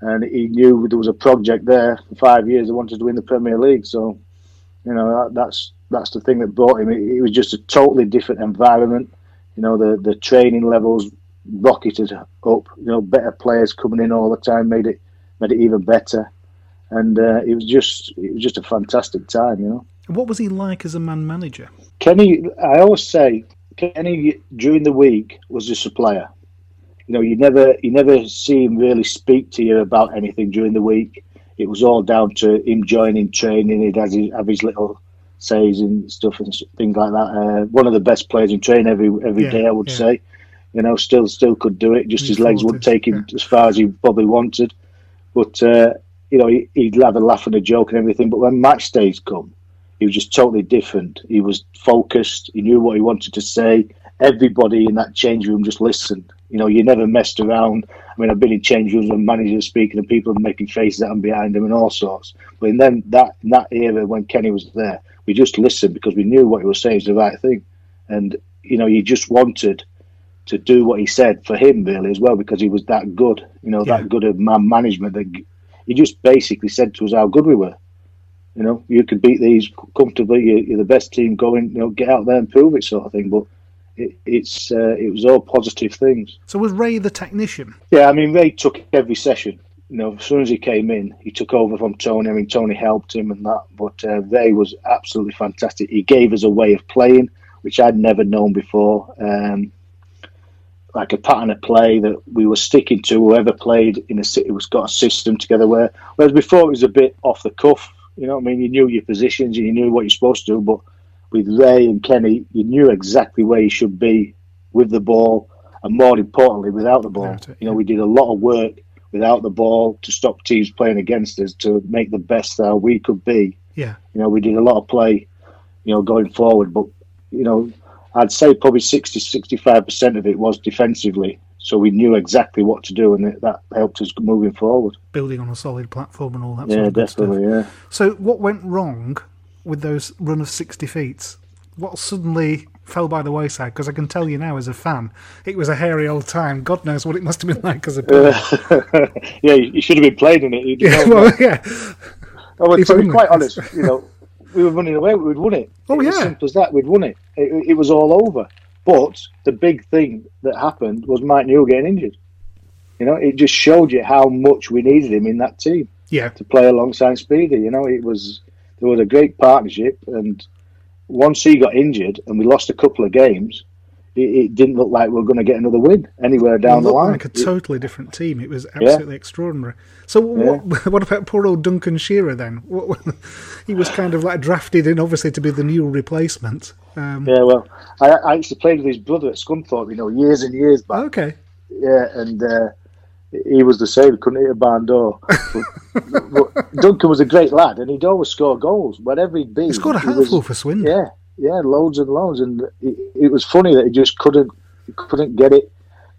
and he knew there was a project there for five years. They wanted to win the Premier League, so you know that, that's that's the thing that brought him. It, it was just a totally different environment. You know, the the training levels rocketed up. You know, better players coming in all the time made it made it even better, and uh, it was just it was just a fantastic time. You know. What was he like as a man manager? Kenny, I always say Kenny during the week was just a player. You know, you never you never see him really speak to you about anything during the week. It was all down to him joining training. He'd have his, have his little says and stuff and things like that. Uh, one of the best players in training every every yeah, day, I would yeah. say. You know, still still could do it. Just He's his legs wouldn't take him yeah. as far as he probably wanted. But uh, you know, he, would have a laugh and a joke and everything. But when match days come, he was just totally different. He was focused. He knew what he wanted to say. Everybody in that change room just listened. You know, you never messed around. I mean, I've been in change rooms when managers speaking and people making faces at him behind him and all sorts. But in then that in that era when Kenny was there, we just listened because we knew what he was saying was the right thing, and you know, he just wanted to do what he said for him really as well because he was that good. You know, yeah. that good of man management that he just basically said to us how good we were. You know, you could beat these comfortably. You're, you're the best team going. You know, get out there and prove it, sort of thing. But it, it's uh, it was all positive things. So was Ray the technician? Yeah, I mean Ray took every session. You know, as soon as he came in, he took over from Tony. I mean, Tony helped him and that, but uh, Ray was absolutely fantastic. He gave us a way of playing, which I'd never known before. Um, like a pattern of play that we were sticking to. Whoever played in a city was got a system together. Where whereas before it was a bit off the cuff. You know what I mean? You knew your positions and you knew what you're supposed to do. But with Ray and Kenny, you knew exactly where you should be with the ball, and more importantly, without the ball. It, you know, we did a lot of work without the ball to stop teams playing against us to make the best that we could be. Yeah. You know, we did a lot of play, you know, going forward, but you know, I'd say probably 60, 65% of it was defensively. So we knew exactly what to do, and that helped us moving forward. Building on a solid platform and all that. Yeah, sort of definitely. Yeah. So what went wrong with those run of sixty feet? What suddenly fell by the wayside? Because I can tell you now, as a fan, it was a hairy old time. God knows what it must have been like as a player. Uh, yeah, you should have been playing in it. Yeah, well, yeah. Oh, to be quite honest, you know, we were running away, we'd won it. Oh, it yeah. As simple as that, we'd won it. it. It was all over. But the big thing that happened was Mike Newell getting injured. You know, it just showed you how much we needed him in that team. Yeah. To play alongside Speedy. You know, it was there was a great partnership and once he got injured and we lost a couple of games, it, it didn't look like we were going to get another win anywhere down the line. Like a totally different team. It was absolutely yeah. extraordinary. So, yeah. what, what, about poor old Duncan Shearer then? What, he was kind of like drafted in, obviously, to be the new replacement. Um, yeah, well, I, I actually played with his brother at Scunthorpe, you know, years and years back. Okay. Yeah, and uh, he was the same. Couldn't hit a barn door. Duncan was a great lad, and he'd always score goals wherever he'd be. He scored a handful for Swindon. Yeah, yeah, loads and loads, and it, it, was funny that he just couldn't he couldn't get it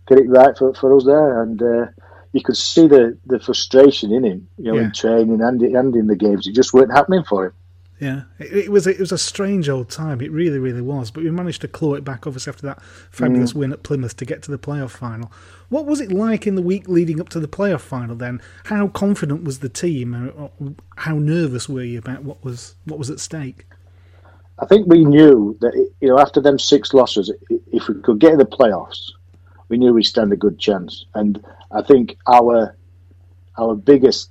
get it right for, for us there, and uh, you could see the, the frustration in him, you know, yeah. in training and and in the games. It just weren't happening for him. Yeah, it, it, was it was a strange old time. It really, really was. But we managed to claw it back, obviously, after that fabulous mm. win at Plymouth to get to the playoff final. What was it like in the week leading up to the playoff final? Then, how confident was the team? How nervous were you about what was what was at stake? I think we knew that you know after them six losses, if we could get in the playoffs, we knew we'd stand a good chance. And I think our our biggest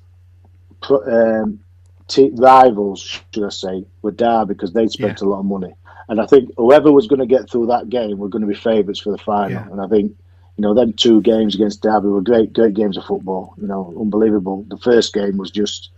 um, t- rivals, should I say, were Derby because they spent yeah. a lot of money. And I think whoever was going to get through that game were going to be favourites for the final. Yeah. And I think you know them two games against Derby were great, great games of football. You know, unbelievable. The first game was just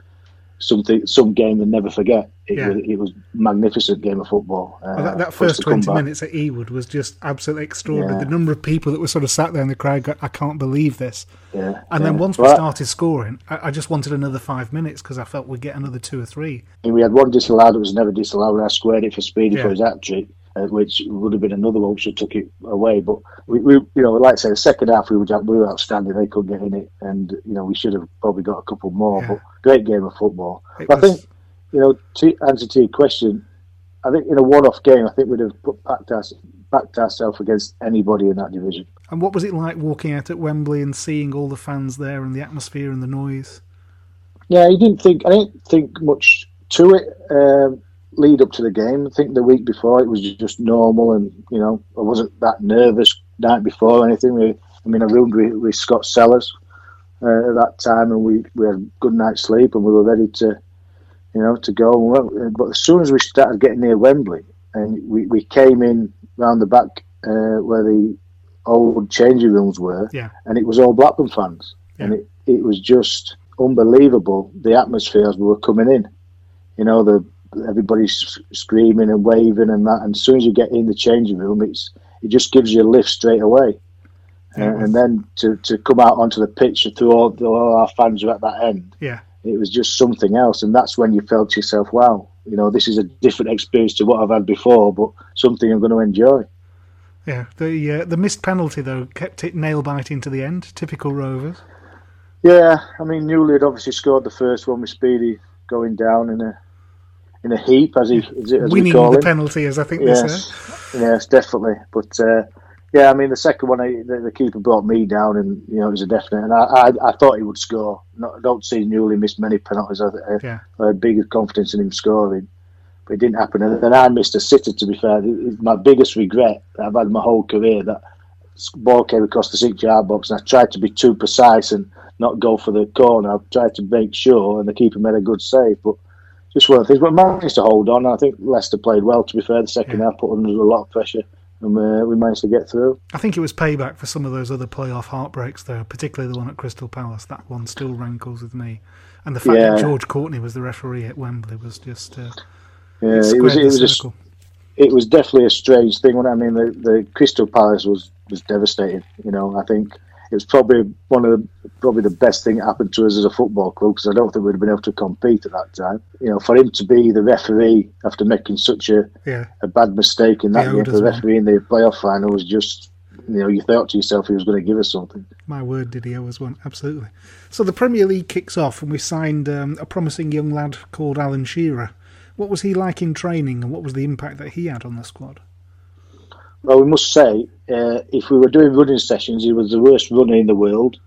something some game you'll never forget. It, yeah. was, it was magnificent game of football. Uh, well, that, that first twenty minutes at Ewood was just absolutely extraordinary. Yeah. The number of people that were sort of sat there in the crowd, go, I can't believe this. Yeah, and then once we started scoring, I, I, just wanted another five minutes because I felt we'd get another two or three. And we had one disallowed that was never disallowed. and I squared it for Speedy for his hat trick. Uh, which would have been another one which took it away. But we, we, you know, like I say, the second half we were we were outstanding. They couldn't get in it, and you know we should have probably got a couple more. Yeah. But great game of football. Was... I think, you know, to answer to your question, I think in a one-off game, I think we'd have put backed, our, backed ourselves against anybody in that division. And what was it like walking out at Wembley and seeing all the fans there and the atmosphere and the noise? Yeah, you didn't think I didn't think much to it. Um, lead up to the game. I think the week before it was just normal, and you know I wasn't that nervous night before or anything. We, I mean, I roomed with, with Scott Sellers uh, at that time, and we, we had a good night's sleep, and we were ready to, you know, to go. But as soon as we started getting near Wembley, and we, we came in round the back uh, where the old changing rooms were, yeah. and it was all Blackburn fans, yeah. and it, it was just unbelievable the atmosphere as we were coming in. You know, the everybody's screaming and waving and that. And as soon as you get in the changing room, it's it just gives you a lift straight away. Uh, and then to, to come out onto the pitch and through all, all our fans are at that end, yeah, it was just something else. And that's when you felt yourself, wow, you know, this is a different experience to what I've had before, but something I'm going to enjoy. Yeah, the uh, the missed penalty though kept it nail biting to the end. Typical Rovers. Yeah, I mean Newley had obviously scored the first one with Speedy going down in a in a heap, as he as, as winning we call the him. penalty, as I think yes, they say. Yes, definitely. But uh, yeah, I mean, the second one, the, the, keeper brought me down, and you know, it was a definite. And I, I, I thought he would score. Not, I don't see Newley miss many penalties. I, I, yeah. I had big confidence in him scoring, but it didn't happen. And then I missed a sitter. To be fair, it's my biggest regret I've had my whole career that ball came across the six-yard box, and I tried to be too precise and not go for the corner. I tried to make sure, and the keeper made a good save, but just one of the things. But managed to hold on. I think Leicester played well. To be fair, the second yeah. half put under a lot of pressure, and uh, we managed to get through. I think it was payback for some of those other playoff heartbreaks, though, particularly the one at Crystal Palace. That one still rankles with me. And the fact yeah. that George Courtney was the referee at Wembley was just uh, yeah, it was it was a, it was definitely a strange thing. When I mean the the Crystal Palace was was devastated. You know, I think it was probably one of the probably the best thing that happened to us as a football club because I don't think we'd have been able to compete at that time. You know, for him to be the referee after making such a yeah. a bad mistake in that yeah, game, for the referee in the playoff final was just you know, you thought to yourself he was going to give us something. My word, did he always want? Absolutely. So the Premier League kicks off, and we signed um, a promising young lad called Alan Shearer. What was he like in training, and what was the impact that he had on the squad? Well, we must say, uh, if we were doing running sessions, he was the worst runner in the world.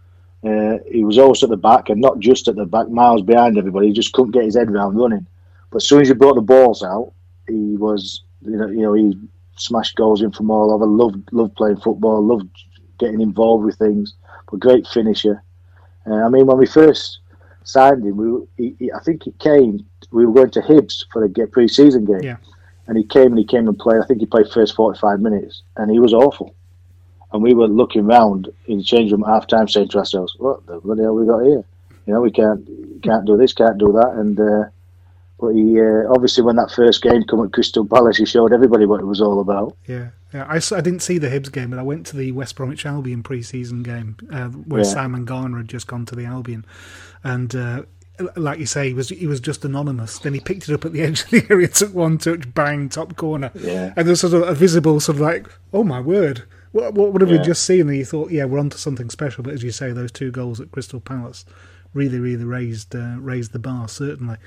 Uh, he was always at the back, and not just at the back, miles behind everybody. He just couldn't get his head around running. But as soon as he brought the balls out, he was, you know, you know, he smashed goals in from all over. Loved, loved playing football. Loved getting involved with things. But great finisher. Uh, I mean, when we first signed him, we, he, he, I think he came. We were going to Hibs for a pre-season game. Yeah and he came and he came and played. I think he played first forty five minutes, and he was awful. And we were looking round in the change room at half time, saying to ourselves, "What the bloody hell we got here? You know, we can't can't do this, can't do that." And uh, but he uh, obviously when that first game came at Crystal Palace, he showed everybody what it was all about. Yeah, yeah. I, I didn't see the Hibs game, but I went to the West Bromwich Albion pre-season game uh, where yeah. Simon Garner had just gone to the Albion, and uh, like you say, he was he was just anonymous. Then he picked it up at the edge of the area, took one touch, bang, top corner, yeah. and there's sort of a visible sort of like, oh my word, what what, what have yeah. we just seen? And you thought, yeah, we're onto something special. But as you say, those two goals at Crystal Palace really, really raised uh, raised the bar certainly.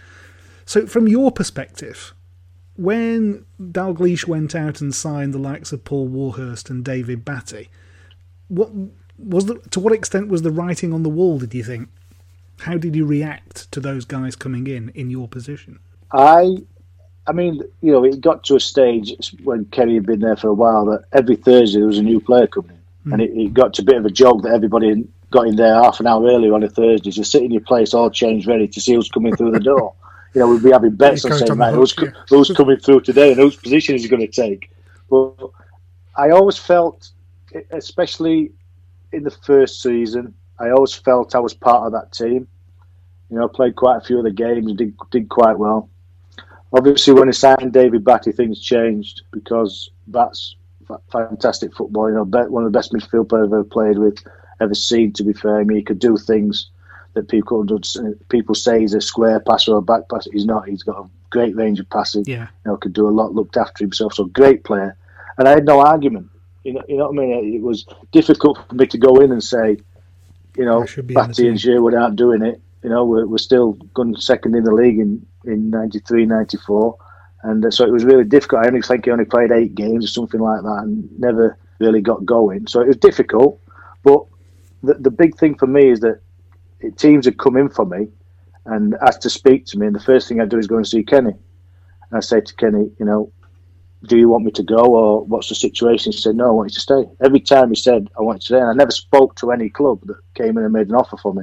So, from your perspective, when Dalglish went out and signed the likes of Paul Warhurst and David Batty, what was the, to what extent was the writing on the wall? Did you think? How did you react to those guys coming in in your position? I, I mean, you know, it got to a stage when Kenny had been there for a while that every Thursday there was a new player coming in, mm. and it, it, got to a bit of a joke that everybody got in there half an hour earlier on a Thursday, just sit in your place, all changed, ready to see who's coming through the door. You know, we'd be having bets on saying, man, who's, yeah. who's coming through today and whose position is he going to take? But I always felt, especially in the first season, I always felt I was part of that team. You know, I played quite a few of the games, did did quite well. Obviously, when he signed David Batty, things changed because that's fantastic football. You know, one of the best midfield players I've ever played with, ever seen. To be fair, I mean, he could do things that people people say he's a square passer or a back passer. He's not. He's got a great range of passing. Yeah, you know, could do a lot. Looked after himself. So great player. And I had no argument. You know, you know what I mean. It was difficult for me to go in and say, you know, Batty and Sherwood aren't doing it. You know, we're, we're still going second in the league in, in 93, 94. And uh, so it was really difficult. I only think he only played eight games or something like that and never really got going. So it was difficult. But the, the big thing for me is that teams had come in for me and asked to speak to me. And the first thing I do is go and see Kenny. And I say to Kenny, you know, do you want me to go or what's the situation? He said, no, I want you to stay. Every time he said, I want you to stay. And I never spoke to any club that came in and made an offer for me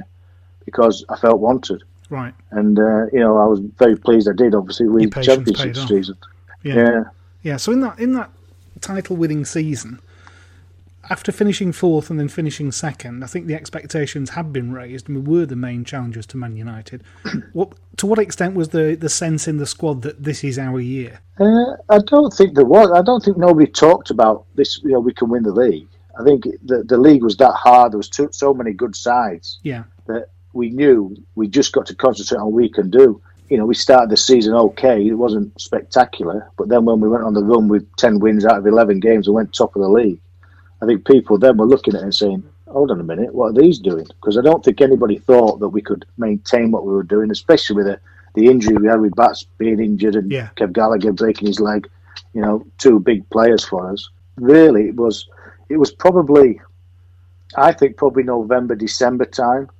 because I felt wanted. Right. And, uh, you know, I was very pleased I did, obviously, with championship season. Yeah. yeah. Yeah. So in that, in that title winning season, after finishing fourth and then finishing second, I think the expectations had been raised and we were the main challengers to Man United. what, to what extent was the, the sense in the squad that this is our year? Uh, I don't think there was. I don't think nobody talked about this. You know, we can win the league. I think the the league was that hard. There was too, so many good sides. Yeah. That we knew we just got to concentrate on what we can do. You know, we started the season okay. It wasn't spectacular, but then when we went on the run with ten wins out of eleven games we went top of the league, I think people then were looking at it and saying, "Hold on a minute, what are these doing?" Because I don't think anybody thought that we could maintain what we were doing, especially with the, the injury we had with Bats being injured and yeah. Kev Gallacher breaking his leg. You know, two big players for us. Really, it was it was probably, I think, probably November, December time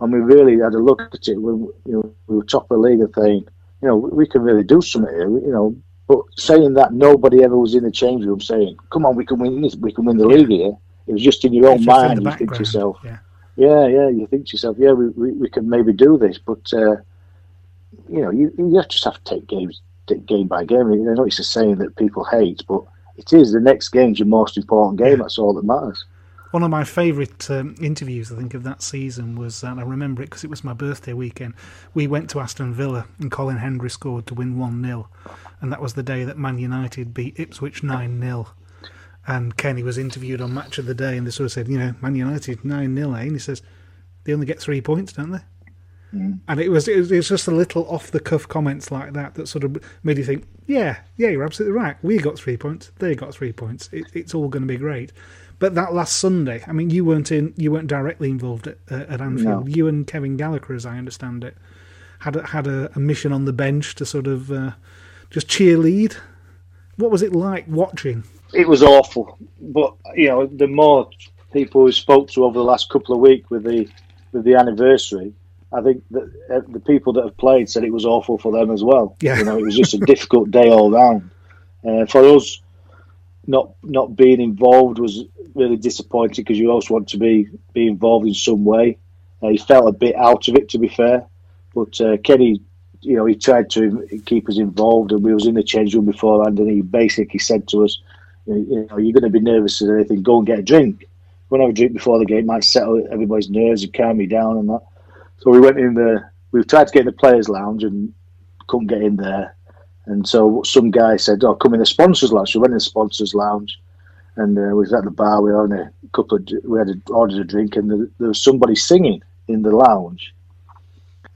and we really had a look at it when you know, we were top of the league and saying, you know, we can really do something here, you know. But saying that, nobody ever was in the change room saying, "Come on, we can win this, we can win the yeah. league here." It was just in your own mind. You think to yourself, yeah. yeah, yeah, you think to yourself, yeah, we, we, we can maybe do this, but uh, you know, you, you just have to take games game by game. I know it's a saying that people hate, but it is the next game's your most important game. Yeah. That's all that matters. One of my favourite um, interviews, I think, of that season was, and I remember it because it was my birthday weekend. We went to Aston Villa and Colin Hendry scored to win 1 0. And that was the day that Man United beat Ipswich 9 0. And Kenny was interviewed on Match of the Day and they sort of said, you know, Man United 9 0, eh? And he says, they only get three points, don't they? Mm. And it was, it was, it was just a little off the cuff comments like that that sort of made you think, yeah, yeah, you're absolutely right. We got three points. They got three points. It, it's all going to be great. But that last Sunday, I mean, you weren't in, you weren't directly involved at, uh, at Anfield. No. You and Kevin Gallacher, as I understand it, had a, had a, a mission on the bench to sort of uh, just cheerlead. What was it like watching? It was awful, but you know, the more people we spoke to over the last couple of weeks with the with the anniversary, I think that uh, the people that have played said it was awful for them as well. Yeah. You know, it was just a difficult day all round. Uh, for us, not not being involved was really disappointing because you also want to be be involved in some way. Uh, he felt a bit out of it, to be fair. But uh, Kenny, you know, he tried to keep us involved, and we was in the change room beforehand, and he basically said to us, "You know, you're going to be nervous or anything. Go and get a drink. Go and have a drink before the game. Might settle everybody's nerves and calm me down and that." So we went in the. We tried to get in the players' lounge and couldn't get in there. And so some guy said, "Oh, come in the sponsors' lounge." So we went in the sponsors' lounge, and uh, we was at the bar. We had a couple of, we had a, ordered a drink, and there, there was somebody singing in the lounge,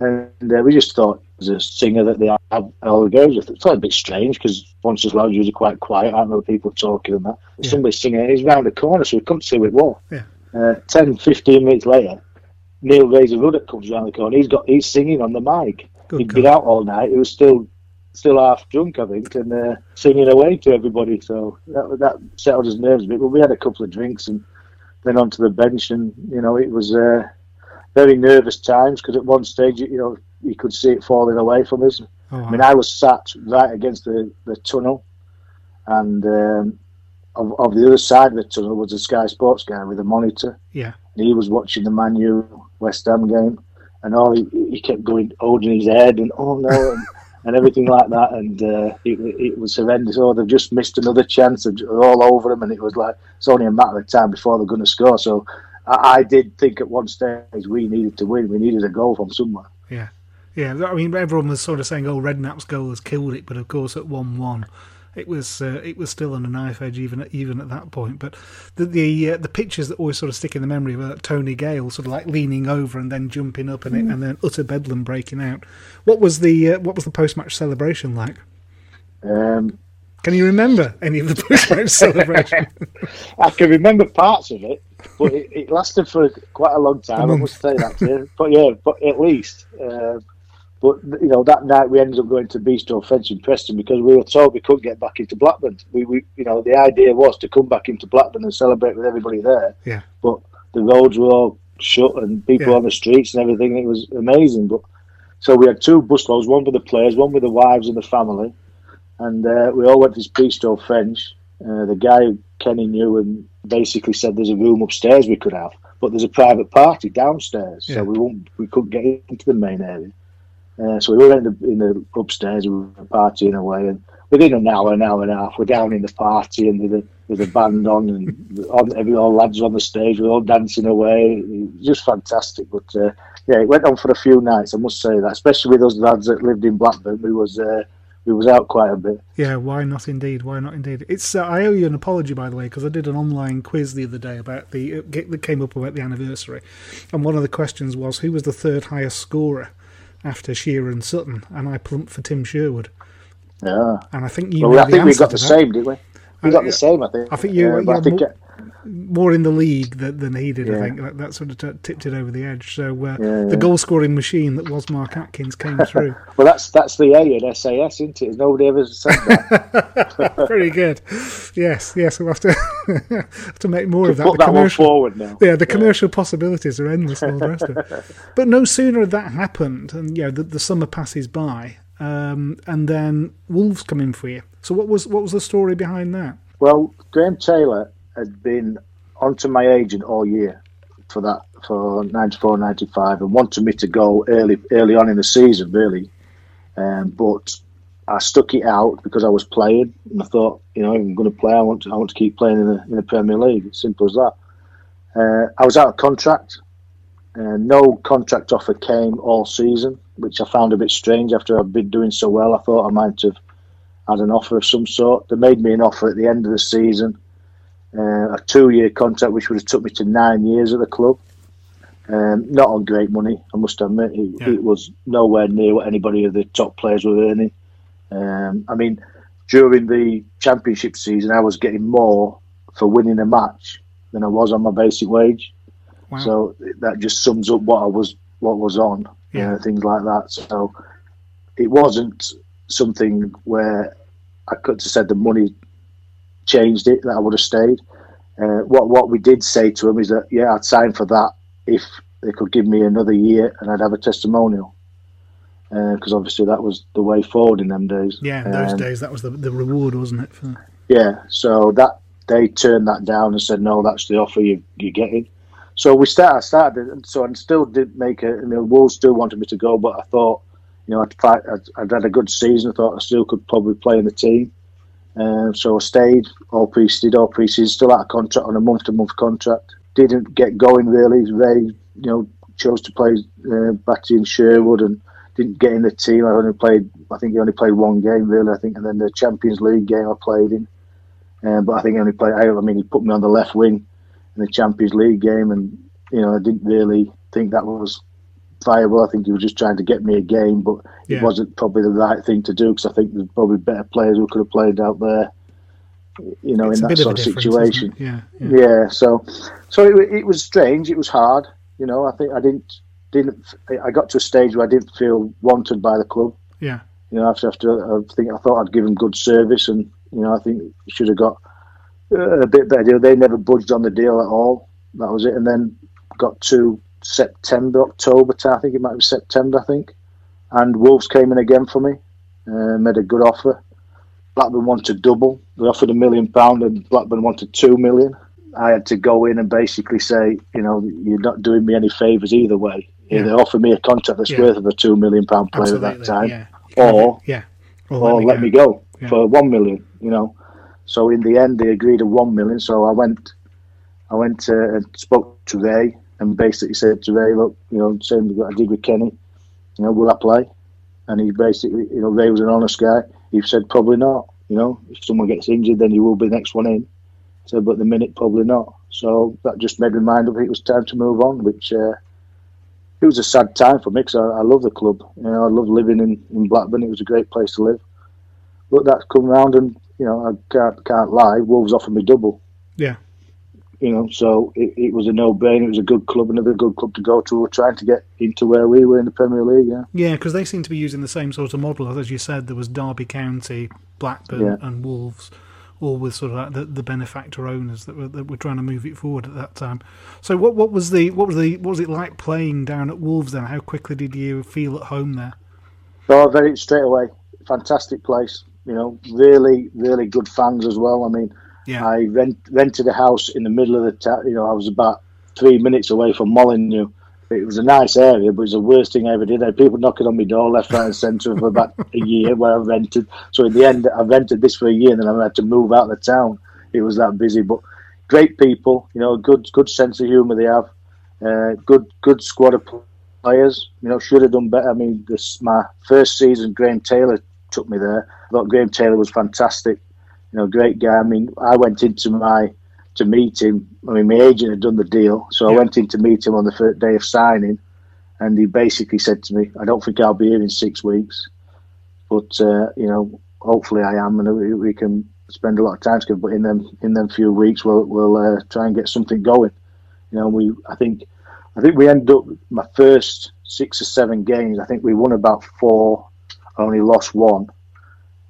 and uh, we just thought was a singer that they have all the girls. It thought a bit strange because sponsors' lounge usually quite quiet. I don't know people talking and that. Yeah. Somebody singing. He's round the corner, so we couldn't see who it was. Yeah. Uh, 10, 15 minutes later, Neil Razor Ruddock comes around the corner. He's got he's singing on the mic. Good He'd God. been out all night. He was still still half drunk, I think, and uh, singing away to everybody. So that that settled his nerves a bit. But we had a couple of drinks and then onto the bench, and you know it was uh, very nervous times because at one stage, you know, you could see it falling away from us. Oh, I mean, I was sat right against the, the tunnel, and um, of, of the other side of the tunnel was a Sky Sports guy with a monitor. Yeah, and he was watching the Man U West Ham game, and all he, he kept going, holding his head, and oh no. And, and everything like that. And uh, it, it, was horrendous. Oh, they've just missed another chance. They're all over them, and it was like it's only a matter of time before they're going to score. So I, I, did think at one stage we needed to win. We needed a goal from somewhere. Yeah, yeah. I mean, everyone was sort of saying, "Oh, Redknapp's goal has killed it," but of course, at one-one it was uh, it was still on a knife edge even at, even at that point. But the the, uh, the pictures that always sort of stick in the memory were Tony Gale sort of like leaning over and then jumping up and mm. it, and then utter bedlam breaking out. What was the uh, what was the post match celebration like? Um, can you remember any of the post match celebration? I can remember parts of it, but it, it lasted for quite a long time. I must say that. But yeah, but at least. Um, but you know that night we ended up going to Bistro French in Preston because we were told we couldn't get back into Blackburn. We, we, you know, the idea was to come back into Blackburn and celebrate with everybody there. Yeah. But the roads were all shut and people yeah. on the streets and everything. It was amazing. But so we had two busloads, one with the players, one with the wives and the family, and uh, we all went to this Bistro French. Uh, the guy Kenny knew and basically said there's a room upstairs we could have, but there's a private party downstairs, yeah. so we won't we couldn't get into the main area. Uh, so we were in the, in the upstairs, we were partying away, and within an hour, an hour and a half, we're down in the party, and with a, a band on, and on, every all lads on the stage, we're all dancing away. just fantastic. But uh, yeah, it went on for a few nights. I must say that, especially with those lads that lived in Blackburn, we was. Uh, we was out quite a bit. Yeah, why not? Indeed, why not? Indeed. It's. Uh, I owe you an apology, by the way, because I did an online quiz the other day about the uh, that came up about the anniversary, and one of the questions was who was the third highest scorer after Shearer and Sutton, and I plumped for Tim Sherwood. Yeah. And I think you. Well, I think we got the that. same, didn't we? We got the same, I think. I think you. Uh, I think more, more, in the league than, than he did. Yeah. I think that, that sort of t- tipped it over the edge. So uh, yeah, the goal scoring machine that was Mark Atkins came through. well, that's that's the A in SAS, isn't it? Nobody ever said that. Very good. Yes, yes. We'll have to have to make more of that. Put the that one forward now. Yeah, the commercial possibilities are endless. And all the rest of it. But no sooner had that happened, and you know the, the summer passes by, um, and then Wolves come in for you. So what was what was the story behind that? Well, Graham Taylor had been onto my agent all year for that for 94, 95 and wanted me to go early early on in the season, really. Um, but I stuck it out because I was playing, and I thought, you know, I'm going to play. I want to, I want to keep playing in the in the Premier League. It's simple as that. Uh, I was out of contract. Uh, no contract offer came all season, which I found a bit strange after I'd been doing so well. I thought I might have had an offer of some sort. They made me an offer at the end of the season, uh, a two-year contract, which would have took me to nine years at the club. Um, not on great money, I must admit. It, yeah. it, was nowhere near what anybody of the top players were earning. Um, I mean, during the championship season, I was getting more for winning a match than I was on my basic wage. Wow. So that just sums up what I was what was on, yeah. Uh, things like that. So it wasn't something where I could have said the money changed it that I would have stayed. Uh, what what we did say to him is that yeah, I'd sign for that if they could give me another year and I'd have a testimonial. Because uh, obviously that was the way forward in them days. Yeah, in those um, days that was the, the reward, wasn't it? For... Yeah, so that they turned that down and said no, that's the offer you you're getting. So we started. I started, so I still did make it. You know, Wolves still wanted me to go, but I thought, you know, I'd, fight, I'd, I'd had a good season. I thought I still could probably play in the team. Um, so I stayed all pre did all pre-season, still out of contract on a month-to-month contract. Didn't get going really. They, you know, chose to play uh, Batty and Sherwood and didn't get in the team. I only played, I think he only played one game really. I think, and then the Champions League game I played in. Um, but I think he only played. I mean, he put me on the left wing in the Champions League game, and you know I didn't really think that was viable. I think he was just trying to get me a game, but yeah. it wasn't probably the right thing to do because I think there's probably better players who could have played out there. You know, it's in that sort of, situation. Yeah, yeah, yeah. So, so it, it was strange. It was hard. You know, I think I didn't didn't. I got to a stage where I didn't feel wanted by the club. Yeah. You know, after after I think I thought I'd given good service, and you know, I think should have got a bit better deal. They never budged on the deal at all. That was it. And then got to September, October, I think it might be September, I think. And Wolves came in again for me, uh, made a good offer. Blackburn wanted double. They offered a million pound, and Blackburn wanted two million. I had to go in and basically say, you know, you're not doing me any favours either way. Yeah. Either offer me a contract that's yeah. worth of a two million pound player Absolutely. at that time, yeah. or yeah, or, or let, me, let go, me go for one million. You know, so in the end, they agreed to one million. So I went, I went uh, and spoke to Ray and basically said to Ray, look, you know, same as I did with Kenny, you know, will I play? And he basically, you know, Ray was an honest guy. He said probably not. You know, if someone gets injured, then he will be the next one in. So, but the minute probably not. So that just made me mind up. It was time to move on, which uh, it was a sad time for me because I, I, love the club. You know, I love living in, in Blackburn. It was a great place to live. But that's come round and you know, I can't can't lie. Wolves offered me double. You know, so it, it was a no brainer. It was a good club, another good club to go to. We're trying to get into where we were in the Premier League. Yeah. Yeah, because they seem to be using the same sort of model as you said. There was Derby County, Blackburn, yeah. and Wolves, all with sort of like the, the benefactor owners that were that were trying to move it forward at that time. So what what was the what was the what was it like playing down at Wolves then? How quickly did you feel at home there? Oh, very straight away. Fantastic place. You know, really, really good fans as well. I mean, yeah. I rent, rented a house in the middle of the town. You know, I was about three minutes away from Molineux. It was a nice area, but it was the worst thing I ever did. I had people knocking on my door left, right, and centre for about a year where I rented. So in the end, I rented this for a year, and then I had to move out of the town. It was that busy, but great people. You know, good good sense of humour they have. Uh, good good squad of players. You know, should have done better. I mean, this my first season. Graham Taylor took me there. I thought Graham Taylor was fantastic. You know, great guy. I mean, I went into my to meet him. I mean, my agent had done the deal, so yeah. I went in to meet him on the first day of signing, and he basically said to me, "I don't think I'll be here in six weeks, but uh, you know, hopefully I am, and we can spend a lot of time together. But in them in them few weeks, we'll we'll uh, try and get something going. You know, we I think I think we ended up my first six or seven games. I think we won about four only lost one,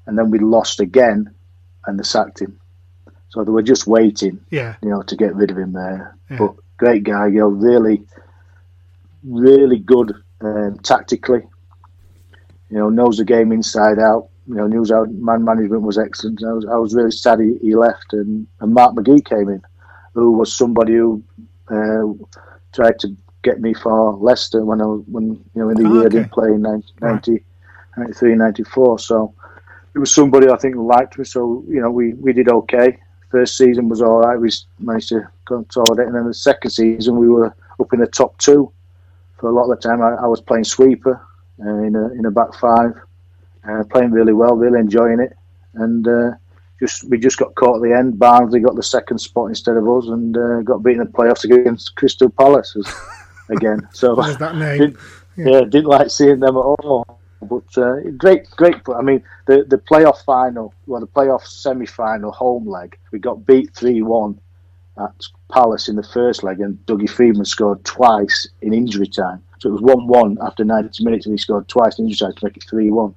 and then we lost again, and they sacked him. So they were just waiting, yeah, you know, to get rid of him there. Yeah. But great guy, you know, really, really good um, tactically. You know, knows the game inside out. You know, knew how man management was excellent. I was, I was really sad he, he left, and, and Mark McGee came in, who was somebody who uh, tried to get me for Leicester when I was when you know in the oh, year okay. I didn't play in 90, right. 93, 94. So it was somebody I think liked me. So you know, we, we did okay. First season was all right. We managed to consolidate, and then the second season we were up in the top two for a lot of the time. I, I was playing sweeper uh, in a in a back five, uh, playing really well, really enjoying it, and uh, just we just got caught at the end. Barnsley got the second spot instead of us, and uh, got beaten in the playoffs against Crystal Palace again. So that name. Didn't, yeah. yeah. didn't like seeing them at all. But uh, great, great. I mean, the the playoff final, well, the playoff semi final home leg, we got beat three one at Palace in the first leg, and Dougie Freedman scored twice in injury time. So it was one one after ninety minutes, and he scored twice in injury time to make it three one.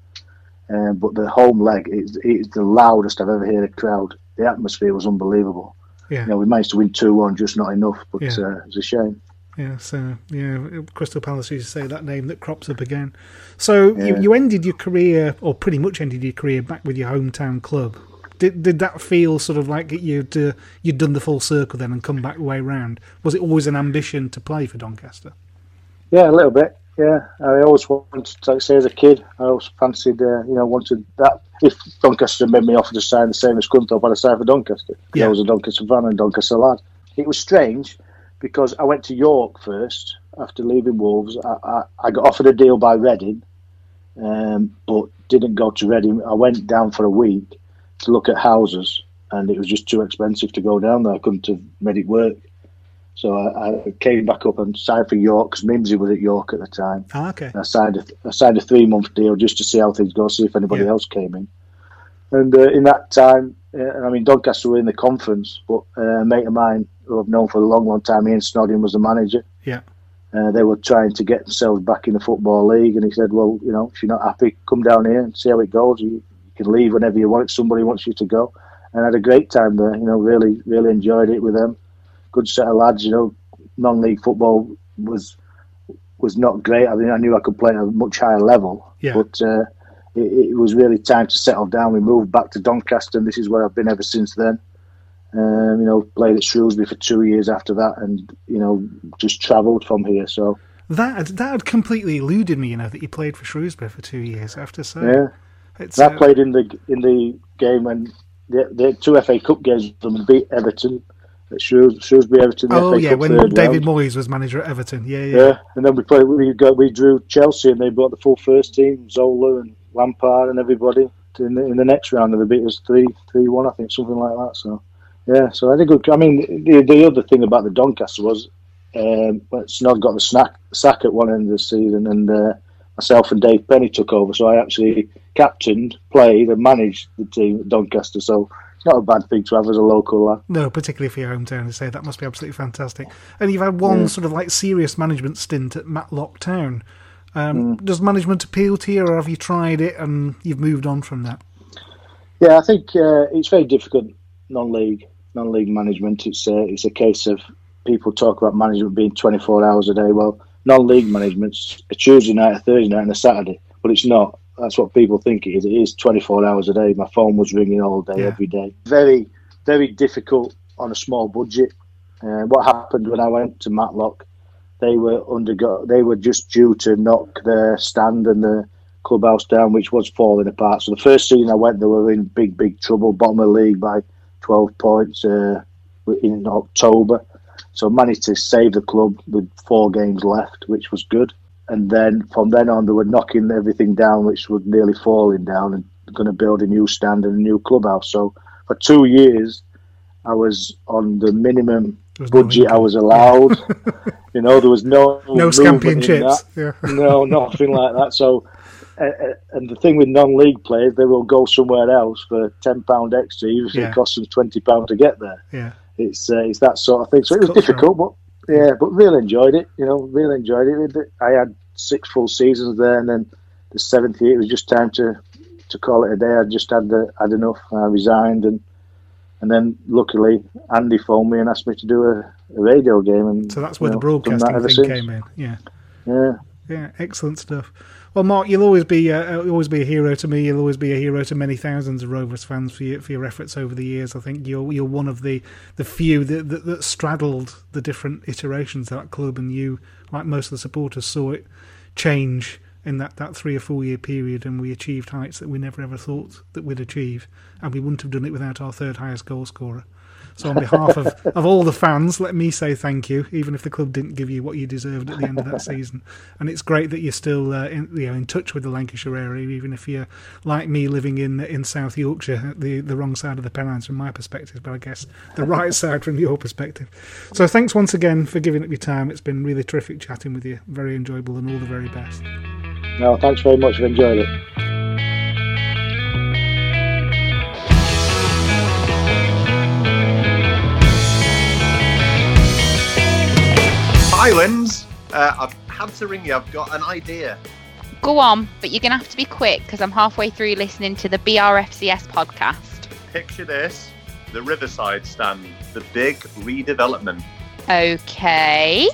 Um, but the home leg is it's the loudest I've ever heard a crowd. The atmosphere was unbelievable. Yeah. You know, we managed to win two one, just not enough. But yeah. uh, it's a shame. Yeah, so yeah, Crystal Palace. You say that name that crops up again. So yeah. you, you ended your career, or pretty much ended your career, back with your hometown club. Did did that feel sort of like you'd uh, you'd done the full circle then and come back the way round? Was it always an ambition to play for Doncaster? Yeah, a little bit. Yeah, I always wanted to say as a kid. I always fancied, uh, you know, wanted that. If Doncaster made me offer to sign the same as Scunthorpe, I'd sign for Doncaster. Yeah. I was a Doncaster fan and Doncaster lad. It was strange because I went to York first after leaving Wolves. I, I, I got offered a deal by Reading, um, but didn't go to Reading. I went down for a week to look at houses, and it was just too expensive to go down there. I couldn't have made it work. So I, I came back up and signed for York because Mimsy was at York at the time. Ah, okay. I signed a, I signed a three month deal just to see how things go, see if anybody yeah. else came in. And uh, in that time, uh, I mean, Doncaster were in the conference, but uh, a mate of mine who I've known for a long, long time, Ian Snodin, was the manager. Yeah. Uh, they were trying to get themselves back in the football league, and he said, "Well, you know, if you're not happy, come down here and see how it goes. You, you can leave whenever you want. If somebody wants you to go." And I had a great time there. You know, really, really enjoyed it with them. Good set of lads. You know, non-league football was was not great. I mean, I knew I could play at a much higher level, yeah. but uh, it, it, was really time to settle down. We moved back to Doncaster, and this is where I've been ever since then. Um, you know, played at Shrewsbury for two years after that, and you know, just travelled from here. So that that had completely eluded me. You know that you played for Shrewsbury for two years after. So yeah, it's, I uh, played in the in the game when the, the two FA Cup games and beat Everton at Shrewsbury, Everton. oh yeah, when David round. Moyes was manager at Everton. Yeah, yeah. Yeah, and then we played. We got we drew Chelsea, and they brought the full first team, Zola and Lampard and everybody in the, in the next round, they beat us three three one, I think, something like that. So yeah, so I had a good. I mean, the the other thing about the Doncaster was um, Snod got the snack, sack at one end of the season, and uh, myself and Dave Penny took over. So I actually captained, played, and managed the team at Doncaster. So it's not a bad thing to have as a local lad. No, particularly for your hometown to say that must be absolutely fantastic. And you've had one yeah. sort of like serious management stint at Matlock Town. Um, mm. Does management appeal to you, or have you tried it and you've moved on from that? Yeah, I think uh, it's very difficult non-league non-league management. It's a, it's a case of people talk about management being 24 hours a day. Well, non-league management's a Tuesday night, a Thursday night, and a Saturday, but it's not. That's what people think it is. It is 24 hours a day. My phone was ringing all day, yeah. every day. Very, very difficult on a small budget. Uh, what happened when I went to Matlock? They were undergo. They were just due to knock their stand and the clubhouse down, which was falling apart. So the first season I went, they were in big, big trouble, bottom of the league by 12 points uh, in October. So managed to save the club with four games left, which was good. And then from then on, they were knocking everything down, which was nearly falling down, and going to build a new stand and a new clubhouse. So for two years, I was on the minimum budget no I was allowed. you know, there was no no scampi chips. Yeah. no, nothing like that. So uh, and the thing with non-league players, they will go somewhere else for ten pound extra, even if yeah. it costs them twenty pound to get there. Yeah, it's uh, it's that sort of thing. So it was difficult, but yeah, but really enjoyed it. You know, really enjoyed it. I had six full seasons there, and then the seventh year it was just time to to call it a day. I just had the, had enough. I resigned, and and then luckily Andy phoned me and asked me to do a, a radio game. And so that's where the know, broadcasting thing since. came in. Yeah, yeah, yeah. Excellent stuff. Well, Mark, you'll always be uh, uh, always be a hero to me. You'll always be a hero to many thousands of Rovers fans for your, for your efforts over the years. I think you're you're one of the, the few that, that, that straddled the different iterations of that club, and you, like most of the supporters, saw it change in that, that three or four year period, and we achieved heights that we never ever thought that we'd achieve, and we wouldn't have done it without our third highest goal scorer. So, on behalf of, of all the fans, let me say thank you, even if the club didn't give you what you deserved at the end of that season. And it's great that you're still uh, in, you know, in touch with the Lancashire area, even if you're like me living in in South Yorkshire, the, the wrong side of the Pennines from my perspective, but I guess the right side from your perspective. So, thanks once again for giving up your time. It's been really terrific chatting with you. Very enjoyable and all the very best. No, thanks very much. I've enjoyed it. Islands, uh, I've had to ring you. I've got an idea. Go on, but you're going to have to be quick because I'm halfway through listening to the BRFCS podcast. Picture this the Riverside stand, the big redevelopment. Okay.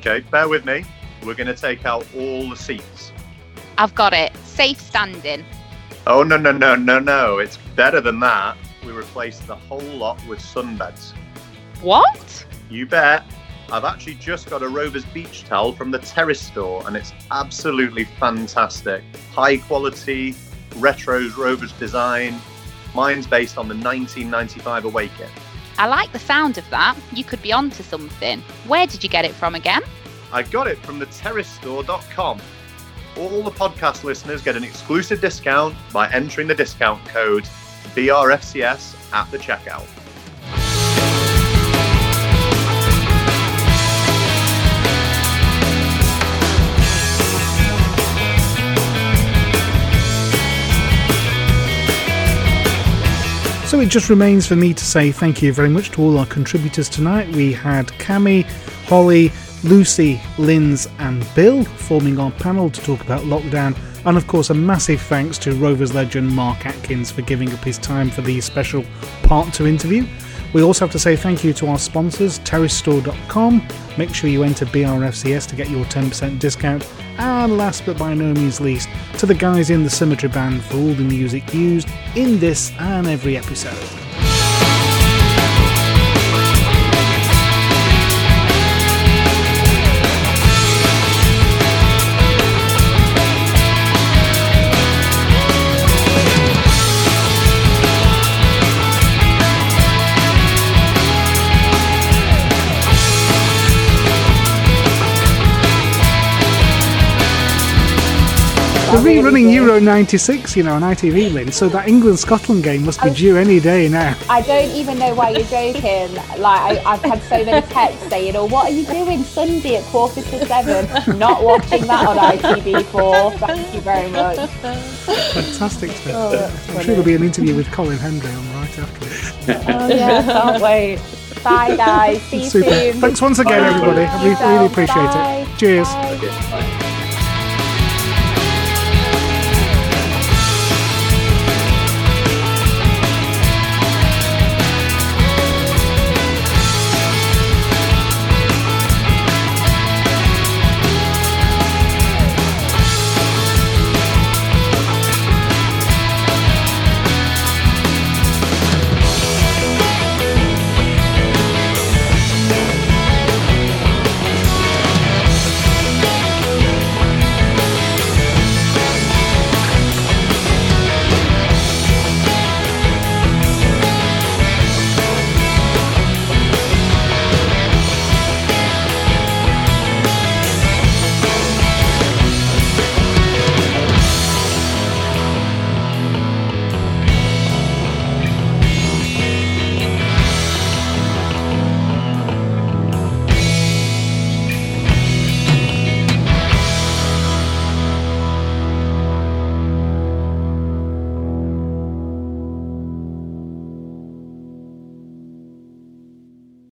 Okay, bear with me. We're going to take out all the seats. I've got it. Safe standing. Oh, no, no, no, no, no. It's better than that. We replaced the whole lot with sunbeds. What? You bet. I've actually just got a Rovers beach towel from the Terrace store, and it's absolutely fantastic. High quality, retro Rovers design. Mine's based on the 1995 away kit. I like the sound of that. You could be onto something. Where did you get it from again? I got it from the terracestore.com. All the podcast listeners get an exclusive discount by entering the discount code BRFCS at the checkout. So it just remains for me to say thank you very much to all our contributors tonight. We had Cami, Holly, Lucy, Linz, and Bill forming our panel to talk about lockdown. And of course, a massive thanks to Rovers legend Mark Atkins for giving up his time for the special part 2 interview. We also have to say thank you to our sponsors, terracestore.com. Make sure you enter BRFCS to get your 10% discount. And last but by no means least, to the guys in the Symmetry Band for all the music used in this and every episode. They're rerunning Euro 96, you know, on ITV, Lynn, so that England Scotland game must be due any day now. I don't even know why you're joking. Like, I, have had so many texts saying, oh, what are you doing Sunday at quarter to seven? Not watching that on ITV4. Thank you very much. Fantastic stuff. Oh, I'm sure there'll be an interview with Colin Hendry on right after. oh, yeah, can't wait. Bye, guys. See you Super. soon. Thanks once again, Bye. everybody. I really, really appreciate Bye. it. Cheers. Bye.